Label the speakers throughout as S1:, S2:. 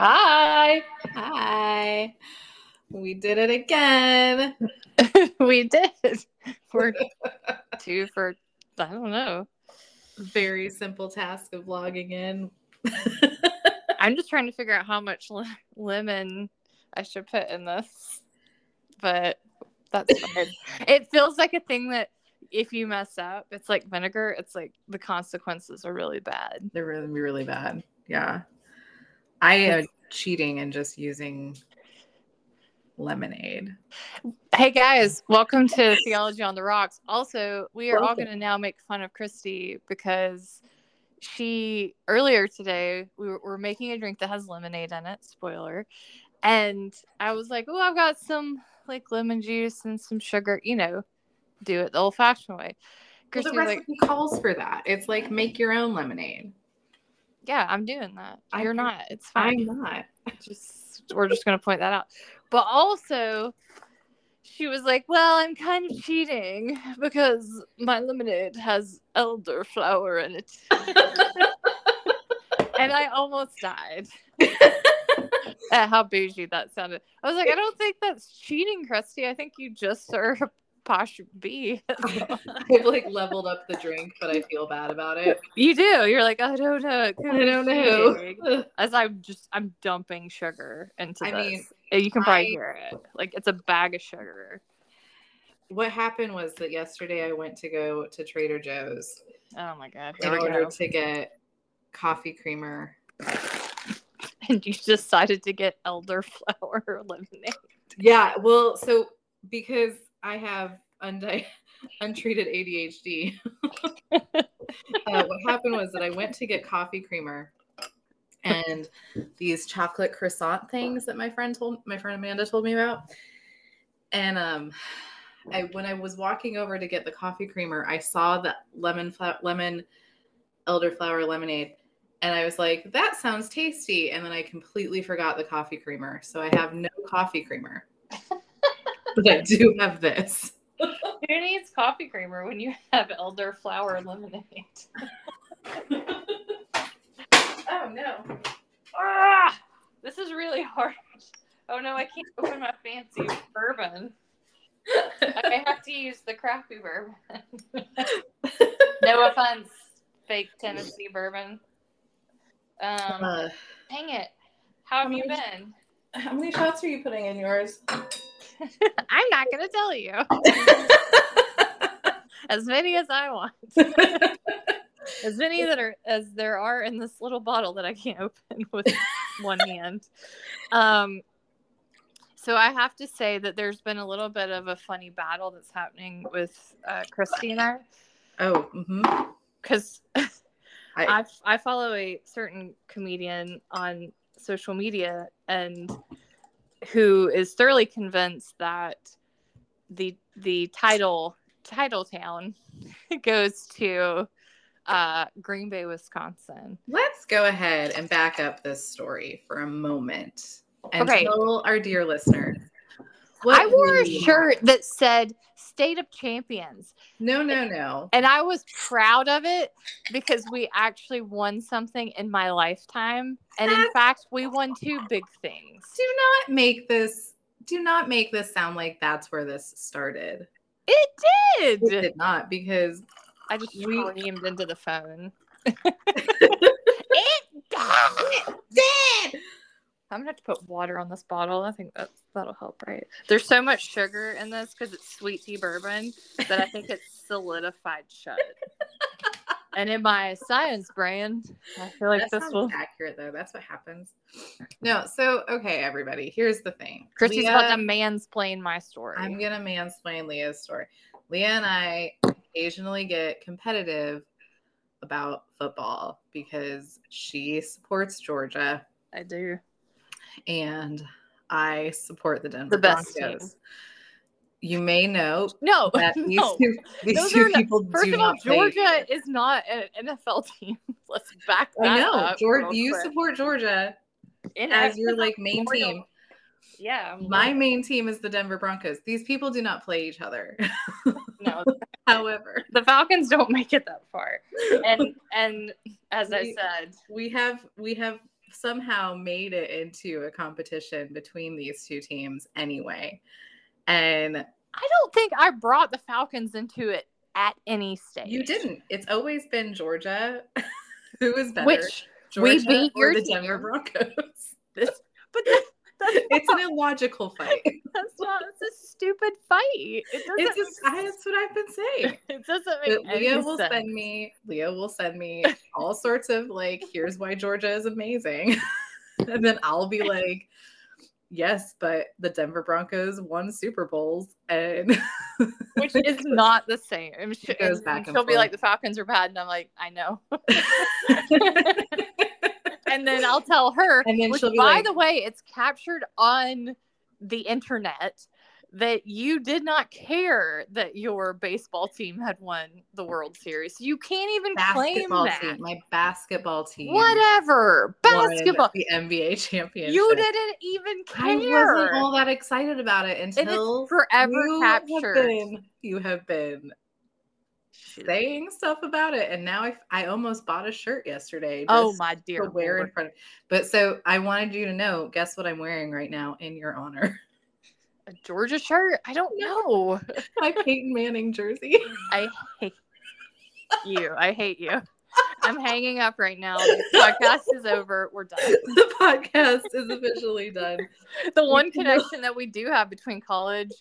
S1: Hi.
S2: Hi.
S1: We did it again.
S2: we did. We're two for, I don't know.
S1: Very simple task of logging in.
S2: I'm just trying to figure out how much li- lemon I should put in this. But that's fine. it feels like a thing that if you mess up, it's like vinegar. It's like the consequences are really bad.
S1: They're really, really bad. Yeah. I am cheating and just using lemonade.
S2: Hey guys, welcome to Theology on the Rocks. Also, we are all going to now make fun of Christy because she earlier today we were, we're making a drink that has lemonade in it. Spoiler, and I was like, "Oh, I've got some like lemon juice and some sugar. You know, do it the old-fashioned way."
S1: Well,
S2: Christy
S1: the
S2: was like,
S1: recipe calls for that. It's like make your own lemonade.
S2: "Yeah, I'm doing that. You're
S1: agree.
S2: not. It's fine."
S1: I'm not.
S2: just we're just gonna point that out. But also, she was like, "Well, I'm kind of cheating because my lemonade has elderflower in it," and I almost died at eh, how bougie that sounded. I was like, "I don't think that's cheating, Krusty. I think you just are posh bee."
S1: I've like leveled up the drink, but I feel bad about it.
S2: you do. You're like, I don't know.
S1: I
S2: be
S1: don't know.
S2: cheating." As I'm just, I'm dumping sugar into
S1: I
S2: this.
S1: mean,
S2: you can probably
S1: I-
S2: hear it. Like it's a bag of sugar.
S1: what happened was that yesterday I went to go to Trader Joe's
S2: Oh my god!
S1: in order
S2: go.
S1: to get coffee creamer.
S2: And you decided to get elderflower lemonade.
S1: Yeah, well, so because I have undi- untreated ADHD, uh, what happened was that I went to get coffee creamer and these chocolate croissant things that my friend told my friend Amanda told me about. And um I when I was walking over to get the coffee creamer, I saw the lemon fla- lemon elderflower lemonade and I was like, that sounds tasty. And then I completely forgot the coffee creamer. So I have no coffee creamer. but I do have this.
S2: Who needs coffee creamer when you have elderflower lemonade?
S1: Oh no.
S2: Ah, this is really hard. Oh no, I can't open my fancy bourbon. I have to use the crappy bourbon. no offense, fake Tennessee bourbon. Um,
S1: Uh,
S2: dang it. How have
S1: how
S2: you
S1: many-
S2: been?
S1: how many shots are you putting in yours?
S2: I'm not gonna tell you. as many as I want. as many that are as there are in this little bottle that I can't open with one hand. Um so I have to say that there's been a little bit of a funny battle that's happening with uh, Christy and I
S1: oh,
S2: because
S1: I,
S2: I I follow a certain comedian on social media and who is thoroughly convinced that the the title title town goes to uh, Green Bay, Wisconsin.
S1: let's go ahead and back up this story for a moment and
S2: Okay.
S1: tell our dear listeners.
S2: I wore a shirt that said "State of Champions,"
S1: No, no, no.
S2: and I was proud of it because we actually won something in my lifetime. And in fact, we won two big things.
S1: Do not make this. Do not make this sound like that's where this started.
S2: It did.
S1: It did not because
S2: I just screamed into the phone.
S1: it did.
S2: I'm gonna have to put water on this bottle. I think that's that'll help, right? There's so much sugar in this because it's sweet tea bourbon that I think it's solidified shut. and in my science brand, I feel like
S1: that
S2: this will.
S1: accurate though. That's what happens. No, so okay, everybody. Here's the thing.
S2: Christy's
S1: Leah-
S2: about to mansplain my story.
S1: I'm gonna mansplain Leah's story. Leah and I occasionally get competitive about football because she supports Georgia
S2: I do.
S1: And I support the Denver
S2: The best
S1: Broncos. You may know
S2: No,
S1: these
S2: no.
S1: two, these
S2: Those
S1: two
S2: are not-
S1: people
S2: First
S1: do
S2: of all,
S1: not play.
S2: Georgia is not an NFL team. Let's back that
S1: I know,
S2: up.
S1: Georgia. You
S2: quick.
S1: support Georgia
S2: In
S1: as your like main
S2: Memorial-
S1: team.
S2: Yeah. I'm
S1: My main team is the Denver Broncos. These people do not play each other.
S2: no,
S1: However,
S2: the Falcons don't make it that far. And and as I said,
S1: we have we have somehow made it into a competition between these two teams anyway. And
S2: I don't think I brought the Falcons into it at any stage.
S1: you didn't. It's always been Georgia who is better.
S2: Which
S1: Georgia
S2: we beat
S1: or
S2: your
S1: the
S2: team.
S1: Denver Broncos.
S2: this, but that's,
S1: it's an illogical fight.
S2: that's not. It's a stupid fight. It doesn't.
S1: It's just, I, that's what I've been saying.
S2: it doesn't make
S1: But Leah will
S2: sense.
S1: send me. Leah will send me all sorts of like, here's why Georgia is amazing, and then I'll be like, yes, but the Denver Broncos won Super Bowls, and
S2: which is not the same. She,
S1: it goes back and
S2: she'll be like, "The Falcons are bad," and I'm like, "I know." And then I'll tell her,
S1: And then
S2: which,
S1: she'll be
S2: by
S1: like-
S2: the way, it's captured on the internet that you did not care that your baseball team had won the World Series. You can't even claim that.
S1: team, my basketball team,
S2: Whatever, basketball.
S1: the NBA championship.
S2: You didn't even care.
S1: I wasn't all that excited about it
S2: It is
S1: until
S2: forever
S1: you have
S2: captured.
S1: been- you have been
S2: Shoot.
S1: Saying stuff about it, and now I, I almost bought a shirt yesterday.
S2: Oh my
S1: to
S2: dear
S1: wear in front. Of, but so I wanted you to know. Guess what I'm wearing right now in your honor?
S2: A Georgia shirt? I don't know.
S1: My Peyton Manning jersey.
S2: I hate you. I hate you. I'm hanging up right now. The podcast is over. We're done.
S1: the podcast is officially done.
S2: The one connection that we do have between college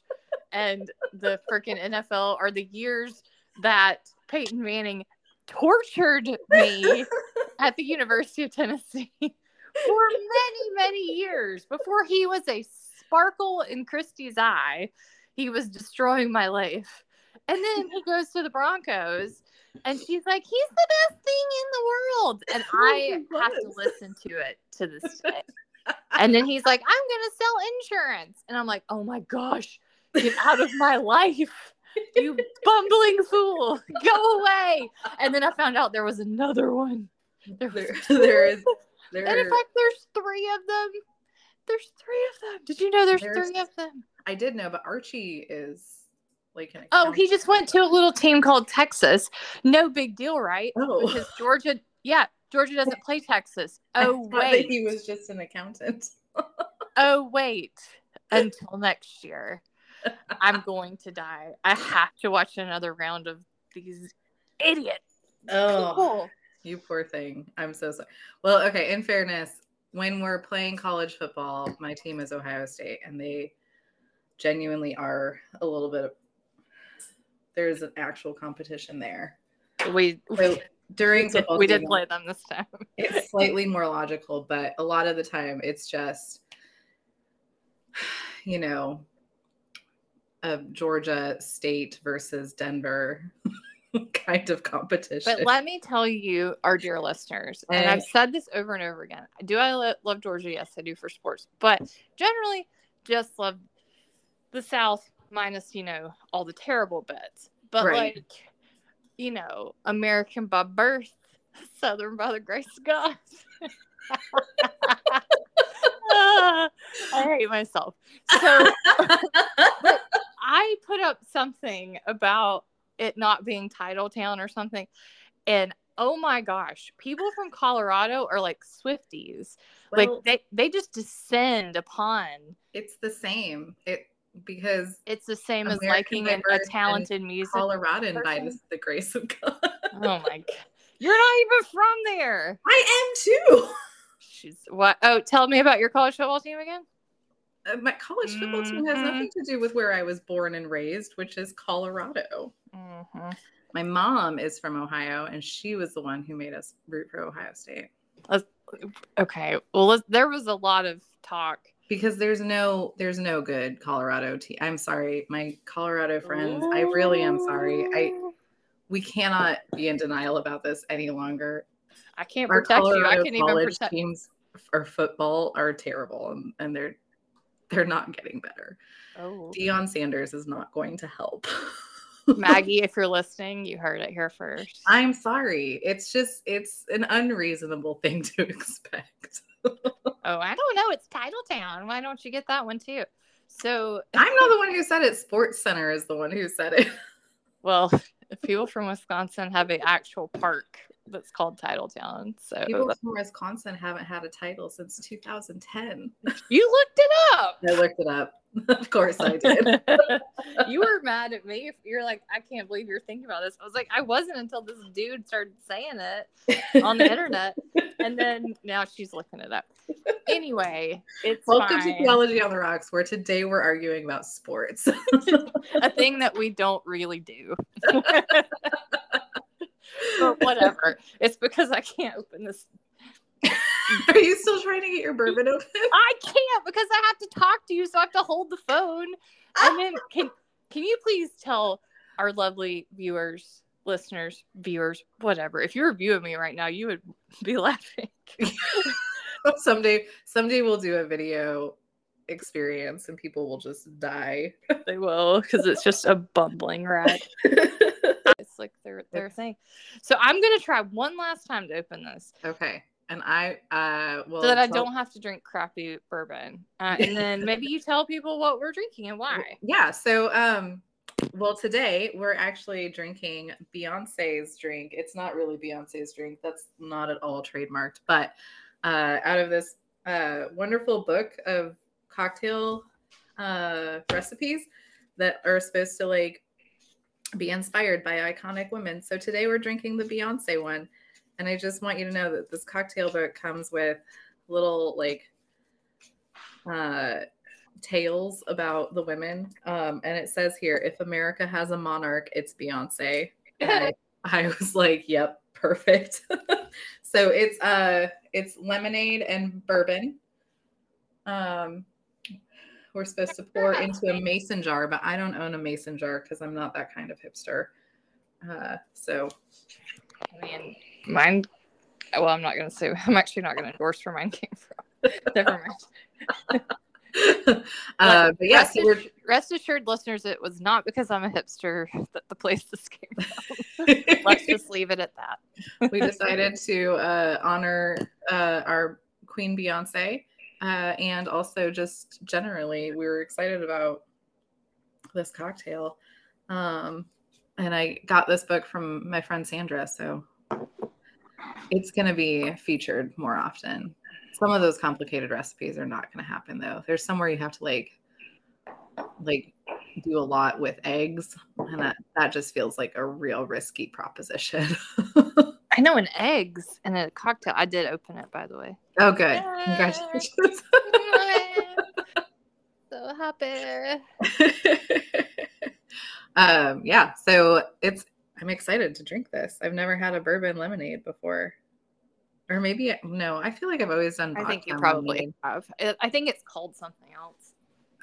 S2: and the freaking NFL are the years that Peyton Manning tortured me at the University of Tennessee for many, many years before he was a sparkle in Christy's eye. He was destroying my life. And then he goes to the Broncos and she's like, he's the best thing in the world. And oh I
S1: He
S2: have to listen to it to this day. And then he's like, I'm going to sell insurance. And I'm like, oh my gosh, get out of my life. You bumbling fool, go away. And then I found out there was another one. There was
S1: There, there is. There.
S2: and in fact, there's three of them. There's three of them. Did you know there's,
S1: There's-
S2: three of them?
S1: I did know, but Archie is like an.
S2: Oh, he just went to a little team called Texas. No big deal, right?
S1: Oh.
S2: Because Georgia, yeah, Georgia doesn't play Texas. Oh
S1: that
S2: wait,
S1: he was just an accountant.
S2: oh wait, until next year, I'm going to die. I have to watch another round of these idiots.
S1: Oh,
S2: people.
S1: you poor thing. I'm so sorry. Well, okay. In fairness, when we're playing college football, my team is Ohio State, and they genuinely are a little bit. Of, there's an actual competition there.
S2: We
S1: So during
S2: we did, we did
S1: season,
S2: play them this time.
S1: it's slightly more logical, but a lot of the time it's just, you know, a Georgia State versus Denver kind of competition.
S2: But let me tell you, our dear listeners, and
S1: And-
S2: I've said this over and over again. Do I lo- love Georgia? Yes, I do for sports, but generally, just love the South minus you know all the terrible bits. But
S1: Right.
S2: like, you know, American by birth, Southern by the grace of God. I hate myself. So I put up something about it not being Title Town or something. And oh my gosh, people from Colorado are like Swifties.
S1: Well,
S2: like they, they just descend upon
S1: it's the same. It because
S2: it's the same as liking an,
S1: by
S2: a talented music.
S1: Coloradan by
S2: person?
S1: the, the grace of God.
S2: Oh my god. You're not even from there.
S1: I am too.
S2: She's what oh tell me about your college football team again.
S1: Uh, My college football team has
S2: Mhm.
S1: nothing to do with where I was born and raised, which is Colorado.
S2: Mm-hmm.
S1: My mom is from Ohio, and she was the one who made us root for Ohio State.
S2: Let's, Okay. Well let's, there was a lot of talk.
S1: because there's no there's no good Colorado team. I'm sorry, my Colorado friends. I really am sorry. I we cannot be in denial about this any longer.
S2: I can't
S1: Our
S2: protect you. I
S1: Colorado
S2: can't even protect
S1: teams for football are terrible, and, and they're they're not getting better.
S2: Oh.
S1: Deion Sanders is not going to help.
S2: Maggie, if you're listening, you heard it here first.
S1: I'm sorry. It's just it's an unreasonable thing to expect.
S2: Oh, I don't know. It's Titletown. Why don't you get that one too? So,
S1: I'm not the one who said it. Sports Center is the one who said it.
S2: well, people from Wisconsin have an actual park that's called Titletown. So
S1: People from Wisconsin haven't had a title since 2010.
S2: you looked it up.
S1: I looked it up. of course I did.
S2: you were mad at me. You're like, I can't believe you're thinking about this. I was like, I wasn't until this dude started saying it on the internet, and then now she's looking it up. Anyway, it's
S1: Welcome
S2: fine.
S1: to Theology on the Rocks, where today we're arguing about sports.
S2: a thing that we don't really do. but whatever. It's because I can't open this.
S1: Are you still trying to get your bourbon open?
S2: I can't because I have to talk to you, so I have to hold the phone. And then can can you please tell our lovely viewers, listeners, viewers, whatever. If you were viewing me right now, you would be laughing.
S1: someday, someday we'll do a video experience and people will just die.
S2: They will because it's just a bumbling rat. Like their their thing. So I'm gonna try one last time to open this.
S1: okay. And I uh will
S2: so that I don't have to drink crappy bourbon. Uh, and then maybe you tell people what we're drinking and why.
S1: Yeah. So, um, well, today we're actually drinking Beyonce's drink. It's not really Beyonce's drink. That's not at all trademarked, but uh, out of this uh, wonderful book of cocktail uh, recipes that are supposed to like be inspired by iconic women. So today we're drinking the Beyonce one. And I just want you to know that this cocktail book comes with little like uh tales about the women. Um, and it says here, if America has a monarch, it's Beyonce. And I, I was like, yep, perfect. so it's uh it's lemonade and bourbon. Um we're supposed to pour into a mason jar, but I don't own a mason jar because I'm not that kind of hipster. Uh, so
S2: I mean, mine. Well, I'm not gonna say. I'm actually not gonna endorse where mine came from. Never mind.
S1: uh, but yeah,
S2: rest,
S1: so
S2: assured, rest assured, listeners, it was not because I'm a hipster that the place this came from. Let's just leave it at that.
S1: we decided to uh, honor uh, our Queen Beyonce, uh, and also just generally, we were excited about this cocktail. Um, and I got this book from my friend Sandra, so it's going to be featured more often. Some of those complicated recipes are not going to happen though. There's somewhere you have to like, like do a lot with eggs, and that that just feels like a real risky proposition.
S2: I know an eggs and a cocktail. I did open it, by the way.
S1: Oh, good. Congratulations.
S2: so happy.
S1: um, yeah, so it's I'm excited to drink this. I've never had a bourbon lemonade before. Or maybe no, I feel like I've always done
S2: I think you probably
S1: lemonade.
S2: have. I think it's called something else.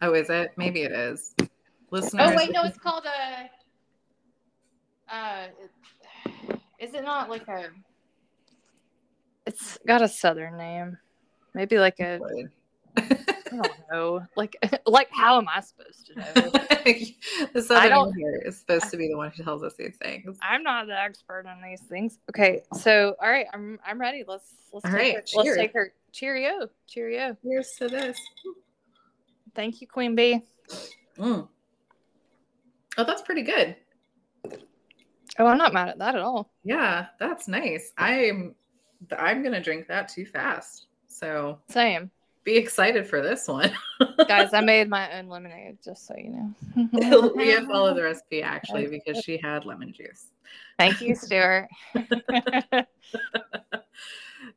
S1: Oh, is it? Maybe it is. Listeners.
S2: Oh wait, no, it's called a. Uh, it- is it not like a? It's got a southern name, maybe like a. I don't know, like like how am I supposed to know?
S1: the southern here is supposed to be the one who tells us these things.
S2: I'm not the expert on these things. Okay, so all right, I'm I'm ready. Let's let's
S1: All
S2: take
S1: right,
S2: her, let's take her. Cheerio, cheerio.
S1: Here's to this.
S2: Thank you, Queen Bee.
S1: Mm. Oh, that's pretty good.
S2: Oh, I'm not mad at that at all.
S1: Yeah, that's nice. I'm I'm gonna drink that too fast. So
S2: Same,
S1: be excited for this one.
S2: guys. I made my own lemonade, just so you know.
S1: Leah followed the recipe actually because she had lemon juice.
S2: Thank you, Stuart.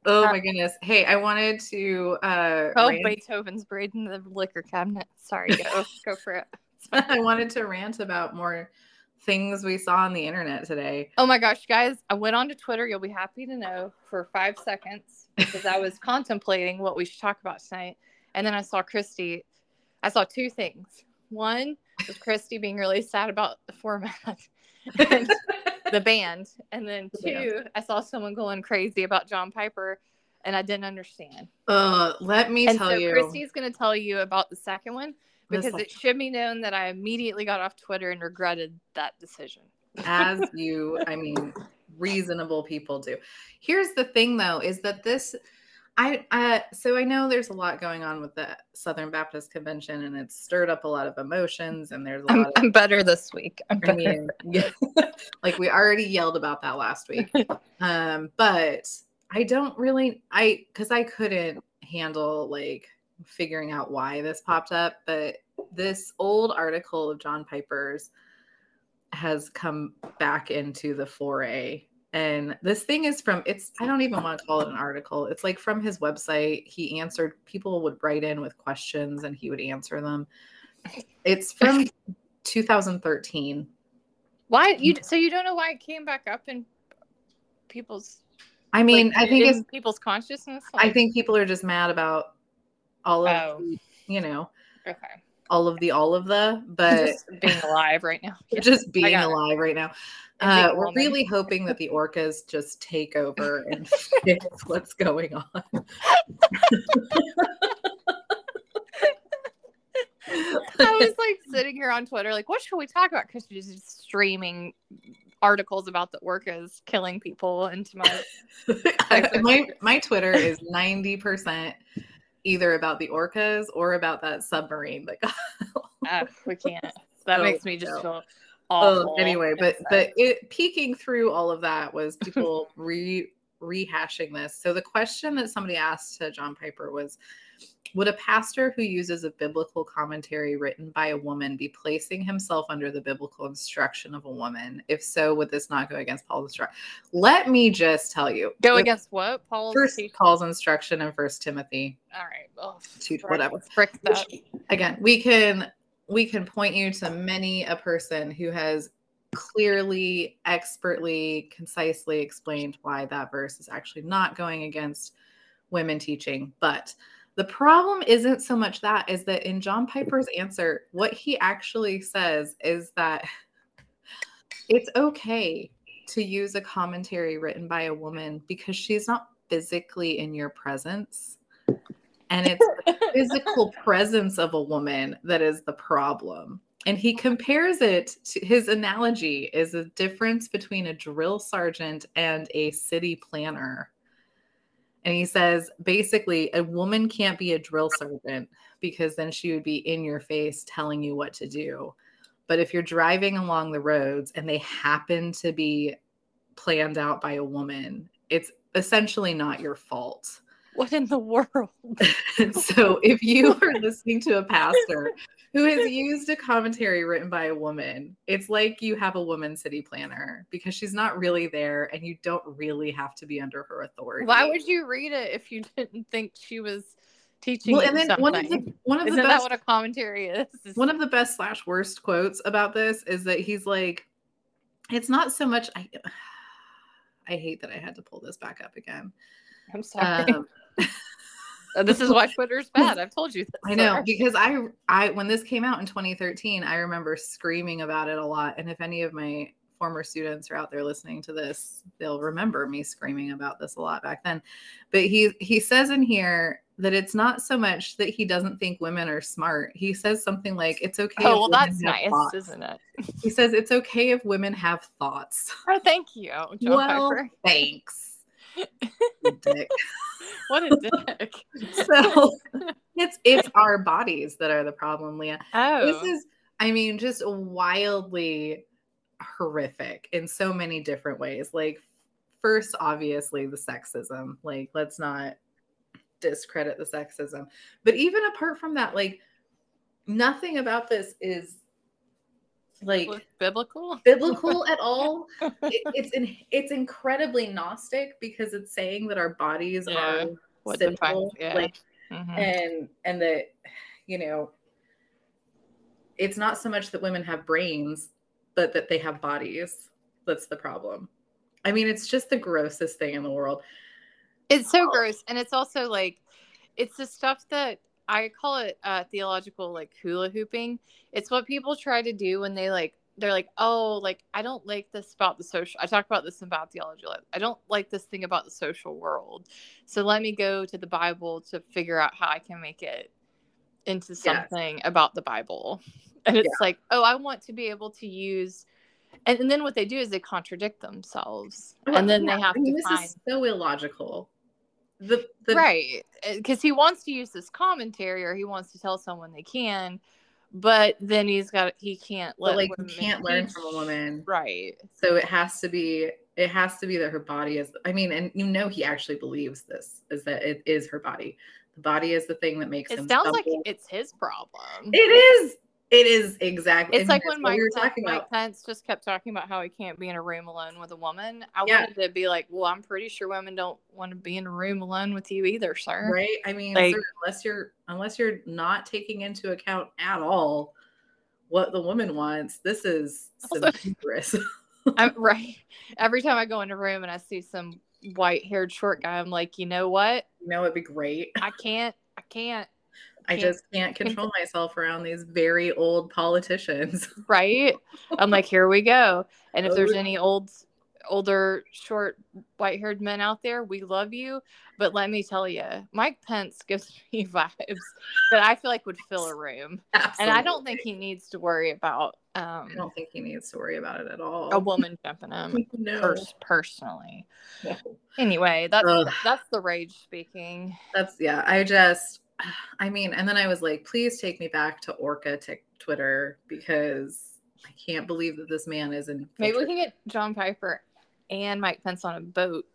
S1: Oh my goodness. Hey, I wanted to uh
S2: oh,
S1: rant-
S2: Beethoven's braid in the liquor cabinet. Sorry, go go for it.
S1: I wanted to rant about more things we saw on the internet today.
S2: Oh my gosh, guys! I went on to Twitter. You'll be happy to know for five seconds because I was contemplating what we should talk about tonight, and then I saw Christy. I saw two things. One was Christy being really sad about the format and the band, and then two, I saw someone going crazy about John Piper, and I didn't understand.
S1: Uh let me
S2: and
S1: tell
S2: so
S1: you
S2: Christy's going to tell you about the second one because it should be known that I immediately got off Twitter and regretted that decision.
S1: as you i mean reasonable people do here's the thing though is that this I uh, so I know there's a lot going on with the Southern Baptist Convention, and it's stirred up a lot of emotions. And there's a
S2: I'm,
S1: lot of,
S2: I'm better this week. I'm
S1: I mean, yeah, like we already yelled about that last week. Um, but I don't really, I because I couldn't handle like figuring out why this popped up. But this old article of John Piper's has come back into the foray and this thing is from it's i don't even want to call it an article it's like from his website he answered people would write in with questions and he would answer them it's from 2013
S2: why you? So you don't know why it came back up in people's?
S1: i mean
S2: like,
S1: i think
S2: in
S1: it's
S2: people's consciousness.
S1: i think people are just mad about all of
S2: Oh.
S1: the, you know
S2: okay.
S1: all of the all of the but
S2: Just being alive right now.
S1: just being
S2: got it.
S1: alive right now. Uh, we're
S2: woman.
S1: really hoping that the orcas just take over and fix what's going on.
S2: I was like sitting here on Twitter, like, what should we talk about? Because she's just streaming articles about the orcas killing people into my.
S1: my my Twitter is ninety percent either about the orcas or about that submarine that got.
S2: Uh, we can't. That
S1: So,
S2: makes me just feel
S1: Oh,
S2: awful.
S1: anyway, but but it peeking through all of that was people re rehashing this. So the question that somebody asked to John Piper was would a pastor who uses a biblical commentary written by a woman be placing himself under the biblical instruction of a woman? If so, would this not go against Paul's instruction? Let me just tell you.
S2: go against what Paul's
S1: first? Paul's instruction in First Timothy.
S2: All right. Oh,
S1: To- whatever.
S2: Frick that.
S1: Again, we can we can point you to many a person who has clearly, expertly, concisely explained why that verse is actually not going against women teaching. But the problem isn't so much that, is that in John Piper's answer, what he actually says is that it's okay to use a commentary written by a woman because she's not physically in your presence. And it's the physical presence of a woman that is the problem. And he compares it to his analogy is a difference between a drill sergeant and a city planner. And he says basically, a woman can't be a drill sergeant because then she would be in your face telling you what to do. But if you're driving along the roads and they happen to be planned out by a woman, it's essentially not your fault.
S2: What in the world?
S1: so if you are listening to a pastor who has used a commentary written by a woman, it's like you have a woman city planner because she's not really there and you don't really have to be under her authority.
S2: Why would you read it if you didn't think she was teaching
S1: well, and then
S2: something?
S1: one of the one of
S2: Isn't
S1: the
S2: that
S1: best
S2: what a commentary is? Is-
S1: one of the best slash worst quotes about this is that he's like, it's not so much I I hate that I had to pull this back up again.
S2: I'm sorry.
S1: Um,
S2: This is why Twitter's bad. I've told you this.
S1: I know because I I when this came out in 2013, I remember screaming about it a lot. And if any of my former students are out there listening to this, they'll remember me screaming about this a lot back then. But he he says in here that it's not so much that he doesn't think women are smart. He says something like it's okay.
S2: Oh well, that's nice,
S1: thoughts."
S2: isn't it?
S1: He says it's okay if women have thoughts.
S2: Oh, thank you, John
S1: well,
S2: Piper.
S1: thanks. Dick.
S2: What a dick.
S1: So it's it's our bodies that are the problem, Leah.
S2: Oh,
S1: this is i mean just wildly horrific in so many different ways like first obviously the sexism like let's not discredit the sexism but even apart from that like nothing about this is like
S2: biblical.
S1: biblical at all it, it's in, it's incredibly gnostic because it's saying that our bodies
S2: Yeah.
S1: are
S2: What
S1: sinful
S2: Yeah.
S1: like
S2: Mhm.
S1: and and that you know it's not so much that women have brains but that they have bodies that's the problem i mean it's just the grossest thing in the world
S2: It's so gross, and it's also like it's the stuff that I call it uh, theological like hula hooping. It's what people try to do when they like they're like, oh, like I don't like this about the social. I talk about this about theology. Like, I don't like this thing about the social world. So let me go to the Bible to figure out how I can make it into
S1: Yes.
S2: something about the Bible. And it's like, oh, I want to be able to use. And, and then what they do is they contradict themselves, and then
S1: Yeah,
S2: they have
S1: I mean,
S2: to
S1: this
S2: find
S1: is so illogical the, the
S2: right eh, because he wants to use this commentary or he wants to tell someone they can but then he's got he can't
S1: but like you can't learn
S2: teach-
S1: from a woman.
S2: Right.
S1: So it has to be it has to be that her body is i mean and you know he actually believes this is that it is her body. The body is the thing that makes
S2: it
S1: him
S2: sounds like it's his problem.
S1: It is it is exactly
S2: it's like when Mike,
S1: we
S2: Pence,
S1: talking
S2: Mike
S1: about
S2: Pence just kept talking about how he can't be in a room alone with a woman. I
S1: Yeah.
S2: wanted to be like, well, I'm pretty sure women don't want to be in a room alone with you either, sir.
S1: right i mean
S2: Like-
S1: sir, unless you're unless you're not taking into account at all what the woman wants this is
S2: Also-
S1: hubris.
S2: I'm right. Every time I go in a room and I see some white haired short guy, I'm like, you know what?
S1: you know it'd be great
S2: I can't. I can't.
S1: I just can't control myself around these very old politicians
S2: Right? I'm like, here we go. And if there's
S1: Oh.
S2: any old, older, short, white haired men out there, we love you. But let me tell you, Mike Pence gives me vibes that I feel like would fill a room. Absolutely. And I don't think he needs to worry about um, i
S1: don't think he needs to worry about it at all
S2: a woman jumping him.
S1: no.
S2: Pers- personally.
S1: No.
S2: Anyway, that's
S1: Ugh.
S2: that's the rage speaking.
S1: That's yeah. I just, I mean, and then I was like, please take me back to Orca tic- Twitter because I can't believe that this man is in.
S2: Maybe we can get John Piper and Mike Pence on a boat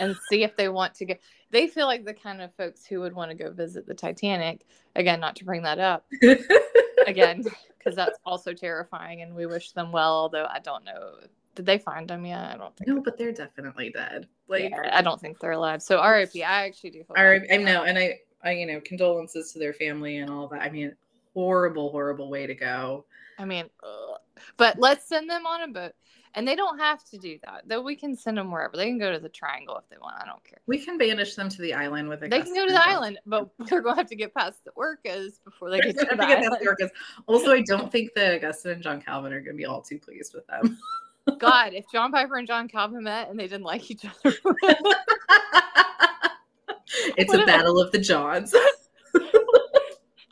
S2: and see if they want to go. They feel like the kind of folks who would want to go visit the Titanic. Again, not to bring that up again, because that's also terrifying and we wish them well, although I don't know. Did they find them yet? I don't think.
S1: no, but they're definitely dead. Like,
S2: yeah, I don't think they're alive. So RIP, I actually do. feel
S1: I. I know, and I, I, you know, condolences to their family and all that. I mean, horrible, horrible way to go.
S2: I mean, ugh. but let's send them on a boat. And they don't have to do that. Though we can send them wherever. They can go to the triangle if they want. I don't care.
S1: We can banish them to the island with.
S2: A They can go to the island, but they're going to have to get past the orcas before they get to the
S1: to get the Orcas. Also, I don't think that Augustine and John Calvin are going to be all too pleased with them.
S2: God, if John Piper and John Calvin met and they didn't like each other,
S1: it's
S2: What
S1: a battle of the Johns.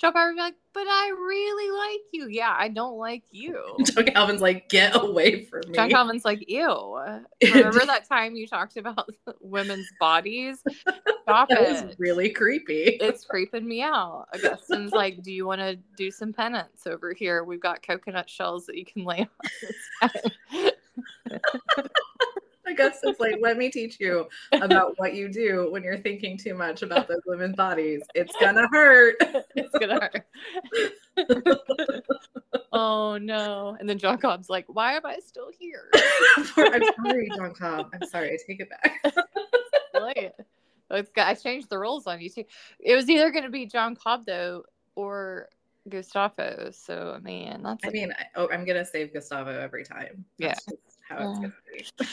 S2: Would be like, "But I really like you." Yeah, I don't like you.
S1: John Calvin's like, get away from me.
S2: John Calvin's like, "Ew." Remember that time you talked about women's bodies? Stop
S1: that
S2: it.
S1: was really creepy.
S2: it's creeping me out. Augustine's like, "Do you want to do some penance over here? We've got coconut shells that you can lay on."
S1: Augustine's like, let me teach you about what you do when you're thinking too much about those women's bodies. It's gonna hurt.
S2: it's gonna hurt. oh no! And then John Cobb's like, "Why am I still here?"
S1: I'm sorry, John Cobb. I'm sorry. I take it back.
S2: Play it. It's got, I changed the rules on you too. It was either going to be John Cobb though, or Gustavo. So man, that's
S1: I mean, I, oh, I'm gonna save Gustavo every time. That's just how it's
S2: Yeah.
S1: gonna be.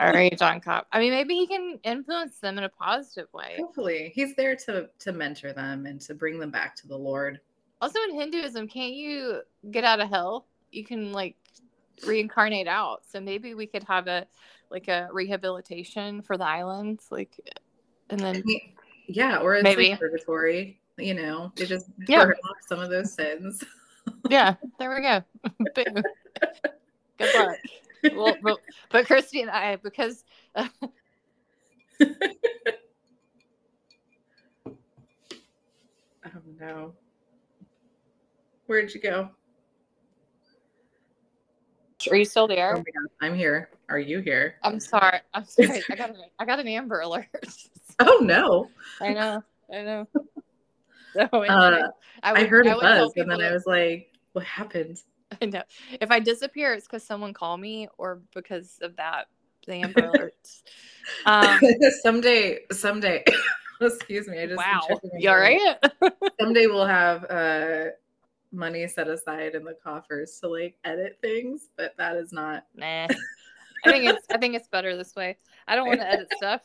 S2: All right, John Cobb. I mean, maybe he can influence them in a positive way.
S1: Hopefully, he's there to to mentor them and to bring them back to the Lord.
S2: Also, in Hinduism, can't you get out of hell? You can like reincarnate out. So maybe we could have a like a rehabilitation for the islands, like, and then
S1: yeah, or it's
S2: Maybe.
S1: like purgatory. You know, they just
S2: Yeah.
S1: burn off some of those sins.
S2: yeah, there we go. Boom. Good luck. Well, but, but Christy and I, because
S1: Oh no. Where'd you go?
S2: are you still
S1: Oh
S2: there?
S1: God, I'm here. Are you here?
S2: I'm sorry. I'm sorry. I got an, I got an Amber Alert.
S1: Oh no.
S2: I know. I know. So anyway,
S1: Uh,
S2: I,
S1: I heard a buzz and then I was like, what happened?
S2: I know. If I disappear, it's because someone called me or because of that, the Amber Alerts. Um,
S1: someday, someday, excuse me. I just
S2: wow. You all right?
S1: Someday we'll have uh money set aside in the coffers to like edit things, but that is not
S2: nah. I think it's I think it's better this way. I don't want to edit stuff.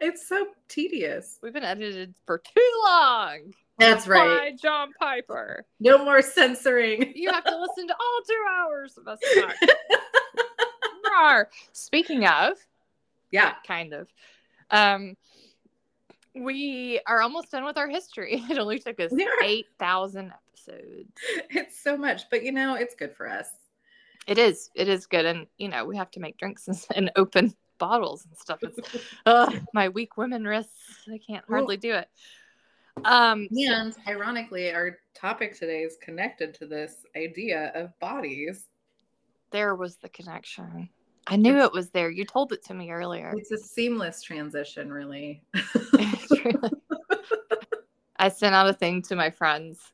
S1: it's so tedious.
S2: We've been edited for too long.
S1: That's right.
S2: By John Piper.
S1: No more censoring.
S2: You have to listen to all two hours of us talk. Speaking of,
S1: yeah.
S2: kind of. Um, we are almost done with our history. It only took us
S1: are.
S2: 8,000 episodes.
S1: It's so much, but you know, it's good for us.
S2: It is. It is good. And, you know, we have to make drinks and, and open bottles and stuff. It's uh, my weak women wrists. I can't hardly do it. Um,
S1: and ironically, our topic today is connected to this idea of bodies.
S2: There was the connection. I knew it's, it was there. You told it to me earlier.
S1: It's a seamless transition, really.
S2: I sent out a thing to my friends.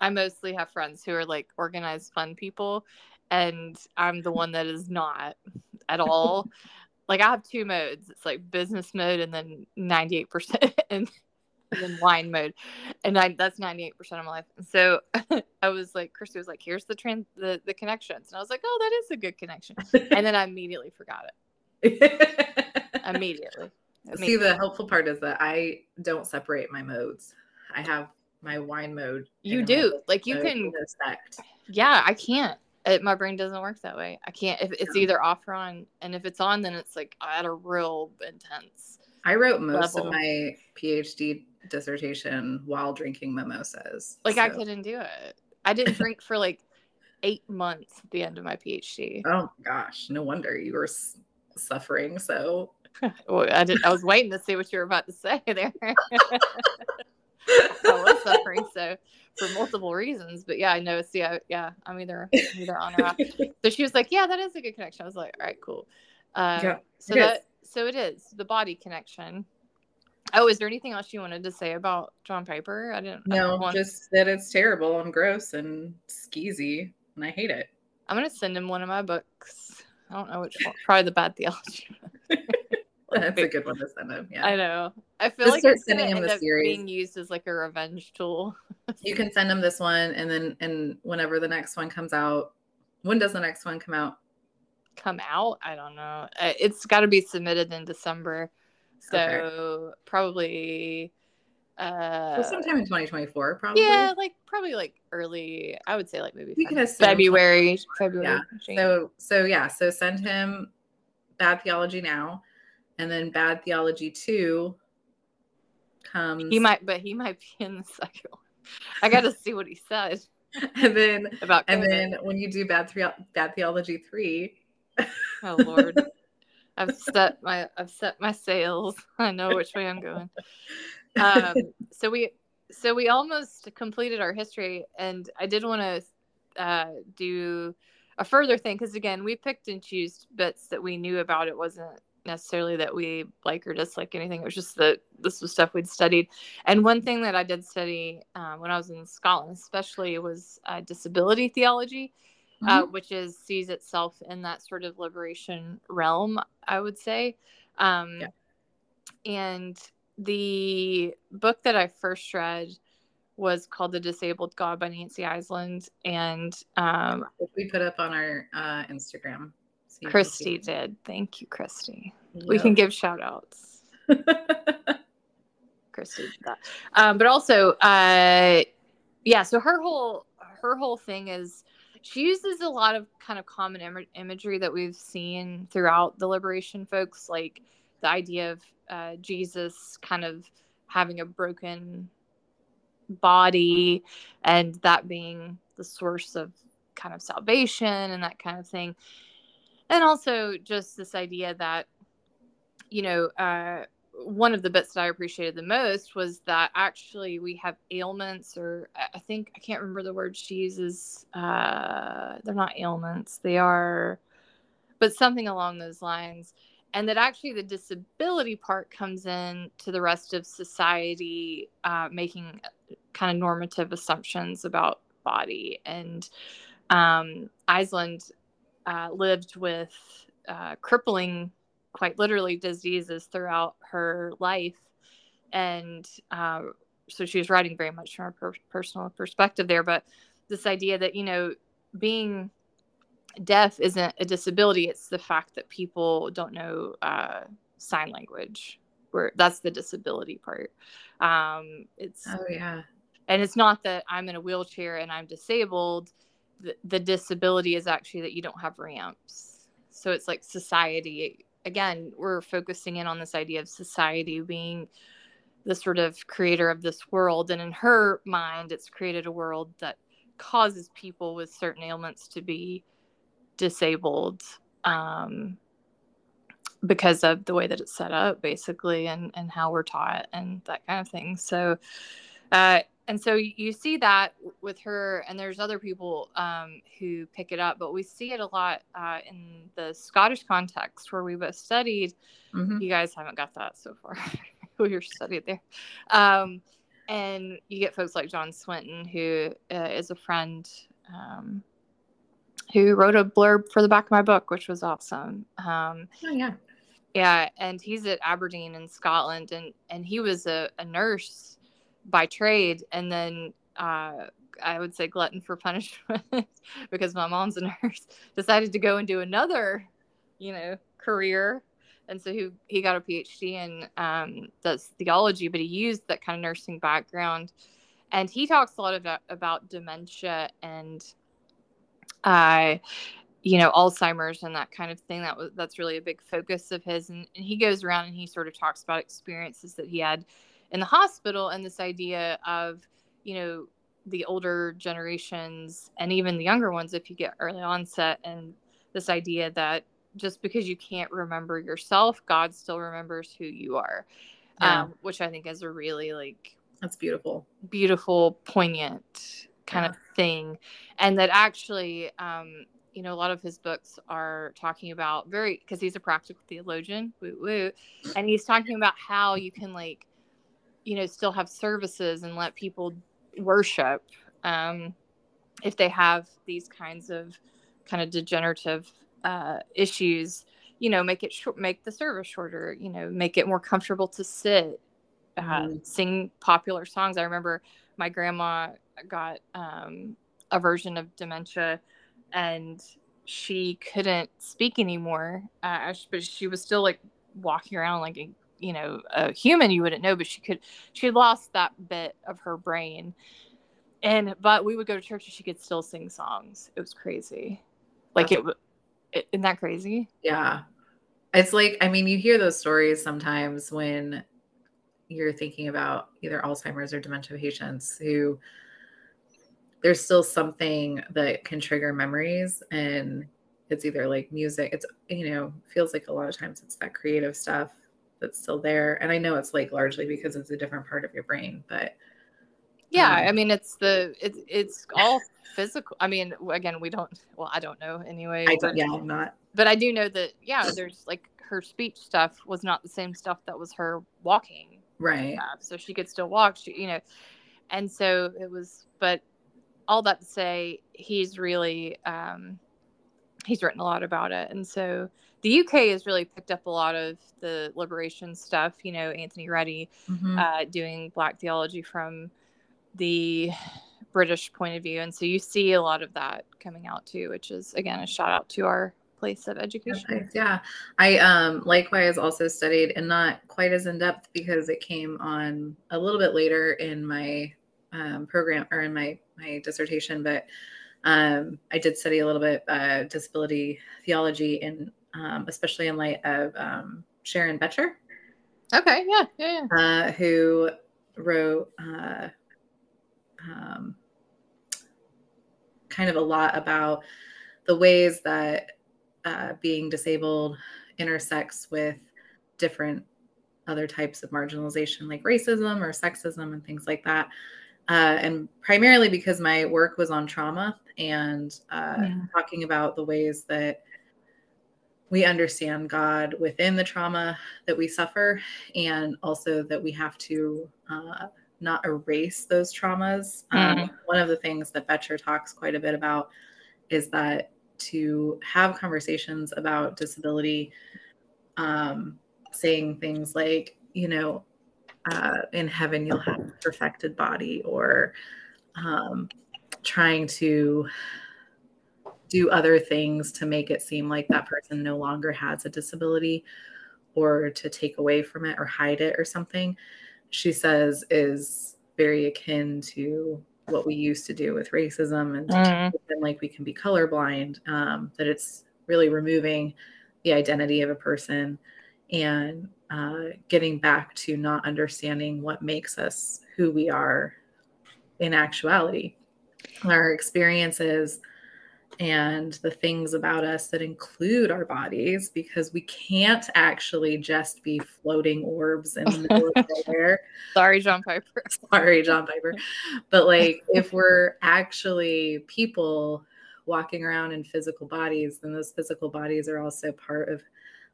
S2: I mostly have friends who are like organized, fun people, and I'm the one that is not at all. like I have two modes. It's like business mode and then 98% and, then wine mode. And I, that's 98% of my life. And so I was like, Christy was like, here's the trans the, the connections. And I was like, oh, that is a good connection. And then I immediately forgot it. immediately. immediately.
S1: See, the helpful part is that I don't separate my modes. I have my wine mode.
S2: You do. Like you can. Yeah, I can't it, my brain doesn't work that way. I can't if it's either off or on, and if it's on, then it's like at a real intense.
S1: I wrote most level. of my PhD dissertation while drinking mimosas.
S2: Like so. I couldn't do it. I didn't drink for like eight months at the end of my PhD.
S1: Oh gosh, no wonder you were suffering so.
S2: well, I did. I was waiting to see what you were about to say there. I was suffering so for multiple reasons. But yeah, I know. See, I, yeah, I'm either I'm either on or off. so she was like, "Yeah, that is a good connection." I was like, "All right, cool." Um, yeah, so that is. so it is the body connection. Oh, is there anything else you wanted to say about John Piper? I didn't.
S1: No, I just that it's terrible and gross and skeezy, and I hate it.
S2: I'm gonna send him one of my books. I don't know which one. Probably the bad theology.
S1: That's a good one to send him. Yeah,
S2: I know. I feel Just like start sending him the series. Being used as like a revenge tool.
S1: you can send him this one, and then and whenever the next one comes out, when does the next one come out?
S2: Come out? I don't know. Uh, it's got to be submitted in December, so okay. probably.
S1: Uh, so sometime in 2024, probably.
S2: Yeah, like probably like early. I would say like maybe we can February. February.
S1: Yeah. So so yeah. So send him bad theology now and then Bad Theology Two comes.
S2: He might, but he might be in the second one. I got to see what he says.
S1: And then about and then when you do Bad Bad Theology Three.
S2: oh Lord. I've set my I've set my sails. I know which way I'm going. Um, so we so we almost completed our history, and I did want to uh, do a further thing because again, we picked and chose bits that we knew about. It wasn't necessarily that we like or dislike anything. It was just that this was stuff we'd studied. And one thing that I did study uh, when I was in Scotland, especially, was uh, disability theology, mm-hmm. uh, which is sees itself in that sort of liberation realm. I would say, um, yeah. and the book that I first read was called The Disabled God by Nancy Eiesland. And um,
S1: we put up on our uh, Instagram.
S2: Christy did. Thank you, Christy. Yep. We can give shout outs. Christy did that. Um, but also, uh, yeah, so her whole her whole thing is she uses a lot of kind of common Im- imagery that we've seen throughout the liberation folks, like the idea of uh, Jesus kind of having a broken body and that being the source of kind of salvation and that kind of thing. And also just this idea that you know uh, one of the bits that i appreciated the most was that actually we have ailments or i think i can't remember the word she uses uh, they're not ailments they are but something along those lines. And that actually the disability part comes in to the rest of society uh, making kind of normative assumptions about body. And um, Eiesland uh, lived with uh, crippling, quite literally, diseases throughout her life. And uh, so she was writing very much from a per- personal perspective there. But this idea that, you know, being deaf isn't a disability, it's the fact that people don't know uh, sign language. Where that's the disability part. Um, it's
S1: oh yeah,
S2: and it's not that I'm in a wheelchair and I'm disabled the, disability is actually that you don't have ramps. So it's like society. Again, we're focusing in on this idea of society being the sort of creator of this world. And in her mind, it's created a world that causes people with certain ailments to be disabled. Um, because of the way that it's set up basically and and how we're taught and that kind of thing so uh and so you see that with her and there's other people um, who pick it up but we see it a lot uh, in the scottish context where we both studied. Mm-hmm. you guys haven't got that so far. We are studied there. Um, and you get folks like john swinton who uh, is a friend um, who wrote a blurb for the back of my book which was awesome. Um,
S1: oh yeah.
S2: yeah and he's at aberdeen in scotland and and he was a, a nurse by trade and then uh, I would say glutton for punishment because my mom's a nurse decided to go and do another, you know, career. And so he, he got a PhD in um, theology, but he used that kind of nursing background. And he talks a lot about, about dementia and, uh, you know, Alzheimer's and that kind of thing. That was that's really a big focus of his. And, and he goes around and he sort of talks about experiences that he had in the hospital and this idea of you know the older generations and even the younger ones if you get early onset and this idea that just because you can't remember yourself god still remembers who you are yeah. um, which i think is a really like
S1: that's beautiful
S2: beautiful poignant kind yeah. of thing and that actually um, you know a lot of his books are talking about very because he's a practical theologian woo woo and he's talking about how you can like you know still have services and let people worship um, if they have these kinds of kind of degenerative uh, issues you know make it short make the service shorter you know make it more comfortable to sit uh, mm-hmm. sing popular songs i remember my grandma got um, a version of dementia and she couldn't speak anymore uh, but she was still like walking around like a you know a human you wouldn't know but she could she lost that bit of her brain. And but we would go to church and she could still sing songs. It was crazy. Like That's it, it isn't that crazy?
S1: Yeah. It's like i mean you hear those stories sometimes when you're thinking about either alzheimer's or dementia patients who there's still something that can trigger memories and it's either like music it's you know feels like a lot of times it's that creative stuff that's still there. And I know it's like largely because it's a different part of your brain, but
S2: yeah, um, I mean it's the it's it's all physical. I mean, again, we don't. Well, I don't know anyway.
S1: I don't. But, yeah, I'm not.
S2: But I do know that yeah, there's like her speech stuff was not the same stuff that was her walking.
S1: Right.
S2: so she could still walk. She, you know, and so it was. But all that to say, he's really um, he's written a lot about it, and so the UK has really picked up a lot of the liberation stuff. You know, Anthony Reddie mm-hmm. uh, doing Black theology from the British point of view, and so you see a lot of that coming out too, which is again a shout out to our place of education.
S1: Yeah, I um, likewise also studied, and not quite as in depth because it came on a little bit later in my um, program or in my my dissertation, but um, I did study a little bit uh, disability theology in um, especially in light of um, Sharon Betcher.
S2: Okay, yeah, yeah,
S1: yeah. Uh, who wrote uh, um, kind of a lot about the ways that uh, being disabled intersects with different other types of marginalization like racism or sexism and things like that. Uh, and primarily because my work was on trauma and uh, yeah. talking about the ways that we understand God within the trauma that we suffer, and also that we have to uh, not erase those traumas. Mm-hmm. Um, one of the things that Betcher talks quite a bit about is that to have conversations about disability, um, saying things like, you know, uh, in heaven you'll have a perfected body, or um, trying to do other things to make it seem like that person no longer has a disability or to take away from it or hide it or something, she says is very akin to what we used to do with racism and, mm. like we can be colorblind, um, that it's really removing the identity of a person and uh, getting back to not understanding what makes us who we are in actuality. Our experiences and the things about us that include our bodies because we can't actually just be floating orbs in the middle of nowhere.
S2: Sorry, John Piper.
S1: Sorry, John Piper. But like if we're actually people walking around in physical bodies, then those physical bodies are also part of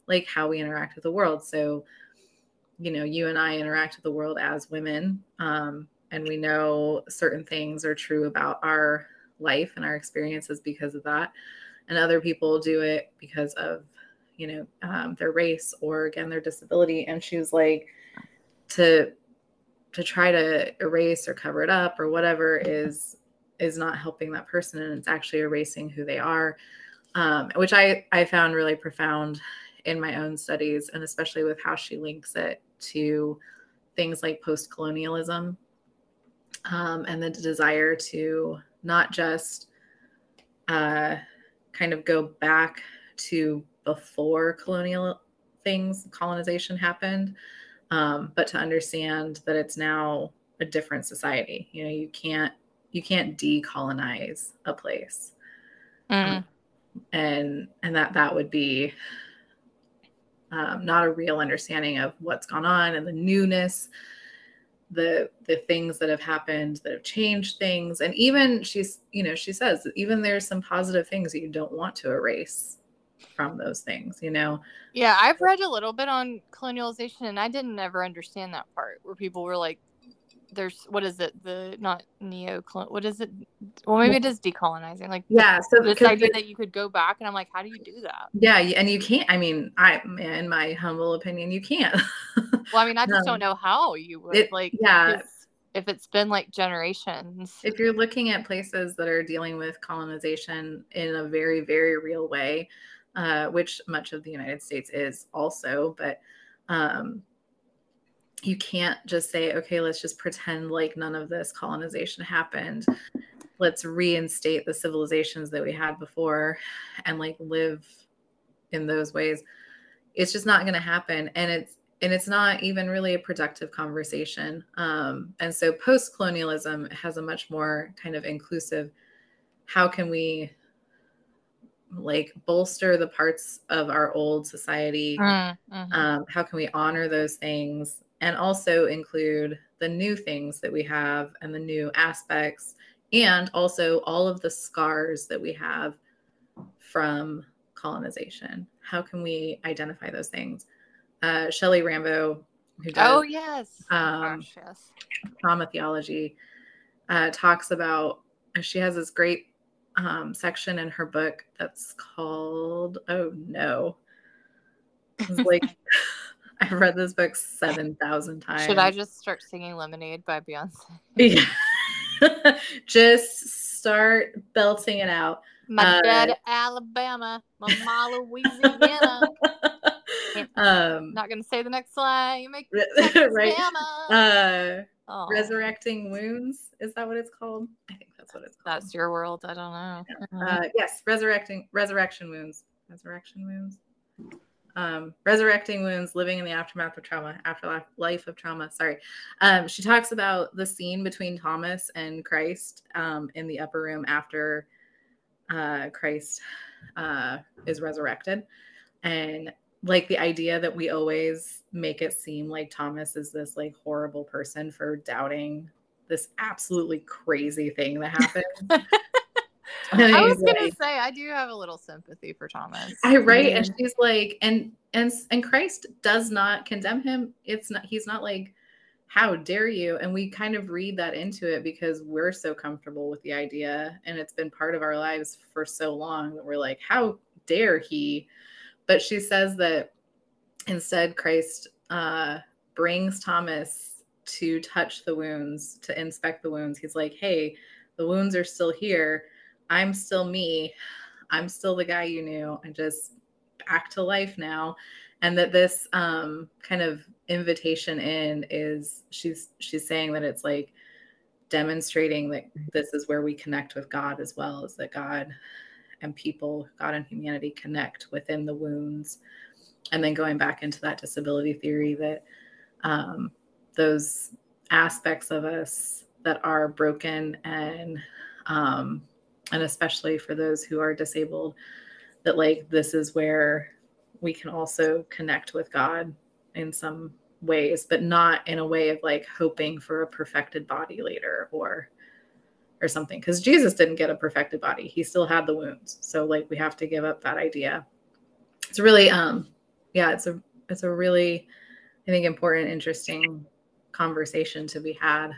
S1: like how we interact with the world. So, you know, you and I interact with the world as women. Um, and we know certain things are true about our life and our experiences because of that and other people do it because of you know um, their race or again their disability and she was like to to try to erase or cover it up or whatever is is not helping that person and it's actually erasing who they are um, which i i found really profound in my own studies and especially with how she links it to things like post-colonialism um, and the desire to not just uh, kind of go back to before colonial things, colonization happened, um, but to understand that it's now a different society. You know, you can't you can't decolonize a place, mm. um, and and that that would be um, not a real understanding of what's gone on and the newness the the things that have happened that have changed things. And even she's you know she says even there's some positive things that you don't want to erase from those things you know?
S2: Yeah i've read a little bit on colonialization and i didn't ever understand that part where people were like there's what is it the not neo what is it well maybe it is decolonizing like
S1: yeah so
S2: this idea that you could go back and i'm like how do you do that?
S1: Yeah and you can't i mean i in my humble opinion you can't.
S2: Well i mean i just um, don't know how you would it, like
S1: yeah.
S2: if it's been like generations.
S1: If you're looking at places that are dealing with colonization in a very very real way uh, which much of the united states is also but um, you can't just say, okay, let's just pretend like none of this colonization happened. Let's reinstate the civilizations that we had before and like live in those ways. It's just not going to happen. And it's, and it's not even really a productive conversation. Um, and so post colonialism has a much more kind of inclusive how can we like bolster the parts of our old society mm-hmm. um, how can we honor those things and also include the new things that we have and the new aspects, and also all of the scars that we have from colonization. How can we identify those things? Uh, Shelley Rambo,
S2: who does, oh yes,
S1: um, Gosh, yes, trauma theology, uh, talks about. She has this great um, section in her book that's called "Oh No." It's like I've read this book 7,000 times.
S2: Should I just start singing Lemonade by Beyonce?
S1: Yeah. just start belting it out.
S2: My uh, dad, Alabama. My mama, Louisiana. um, not going to say the next line. You make right.
S1: Uh, oh. Resurrecting Wounds. Is that what it's called? I think that's what it's called.
S2: That's your world. I don't know.
S1: Uh, yes, resurrecting resurrection wounds. Resurrection wounds um, resurrecting wounds, living in the aftermath of trauma, afterlife life of trauma. Sorry, um, she talks about the scene between Thomas and Christ um, in the upper room after uh, Christ uh, is resurrected, and like the idea that we always make it seem like Thomas is this like horrible person for doubting this absolutely crazy thing that happened.
S2: I was gonna like, say I do have a little sympathy for Thomas.
S1: I right, and she's like, and and and Christ does not condemn him. It's not. He's not like, how dare you? And we kind of read that into it because we're so comfortable with the idea, and it's been part of our lives for so long that we're like, how dare he? But she says that instead, Christ uh, brings Thomas to touch the wounds, to inspect the wounds. He's like, hey, the wounds are still here I'm still me. I'm still the guy you knew. I just back to life now. And that this um, kind of invitation in is she's she's saying that it's like demonstrating that this is where we connect with God as well as that God and people, God and humanity connect within the wounds. And then going back into that disability theory that um, those aspects of us that are broken and um, and especially for those who are disabled that like this is where we can also connect with god in some ways but not in a way of like hoping for a perfected body later or or something. Because jesus didn't get a perfected body. He still had the wounds. So like we have to give up that idea. It's really um yeah it's a it's a really i think important interesting conversation to be had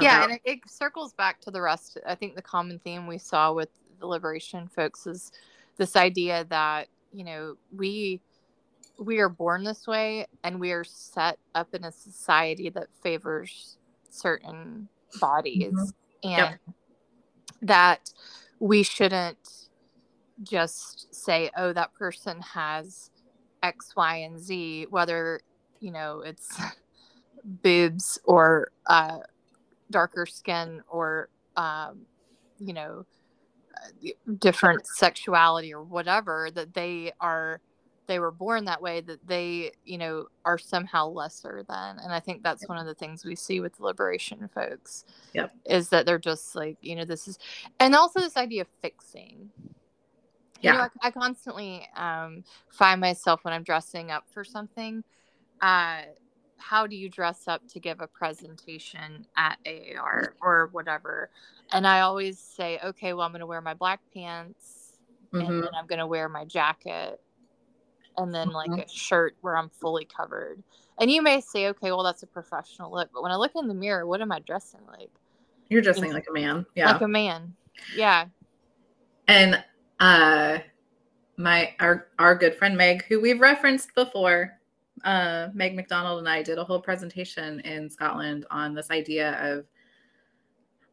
S2: yeah and it, it circles back to the rest i think the common theme we saw with the liberation folks is this idea that you know we we are born this way and we are set up in a society that favors certain bodies mm-hmm. and yep. that we shouldn't just say oh that person has x y and z whether you know it's boobs or uh, darker skin or um, you know uh, different sexuality or whatever that they are they were born that way that they you know are somehow lesser than and i think that's one of the things we see with liberation folks
S1: yep.
S2: is that they're just like you know this is and also this idea of fixing yeah. you know i, I constantly um, find myself when i'm dressing up for something uh, how do you dress up to give a presentation at AAR or whatever? And I always say, okay, well, I'm going to wear my black pants mm-hmm. and then I'm going to wear my jacket and then like mm-hmm. a shirt where I'm fully covered. And you may say, okay, well, that's a professional look. But when I look in the mirror, what am I dressing like?
S1: You're dressing you know, like a man. Yeah.
S2: Like a man. Yeah.
S1: And uh my our our good friend Meg, who we've referenced before, uh, Meg McDonald and I did a whole presentation in Scotland on this idea of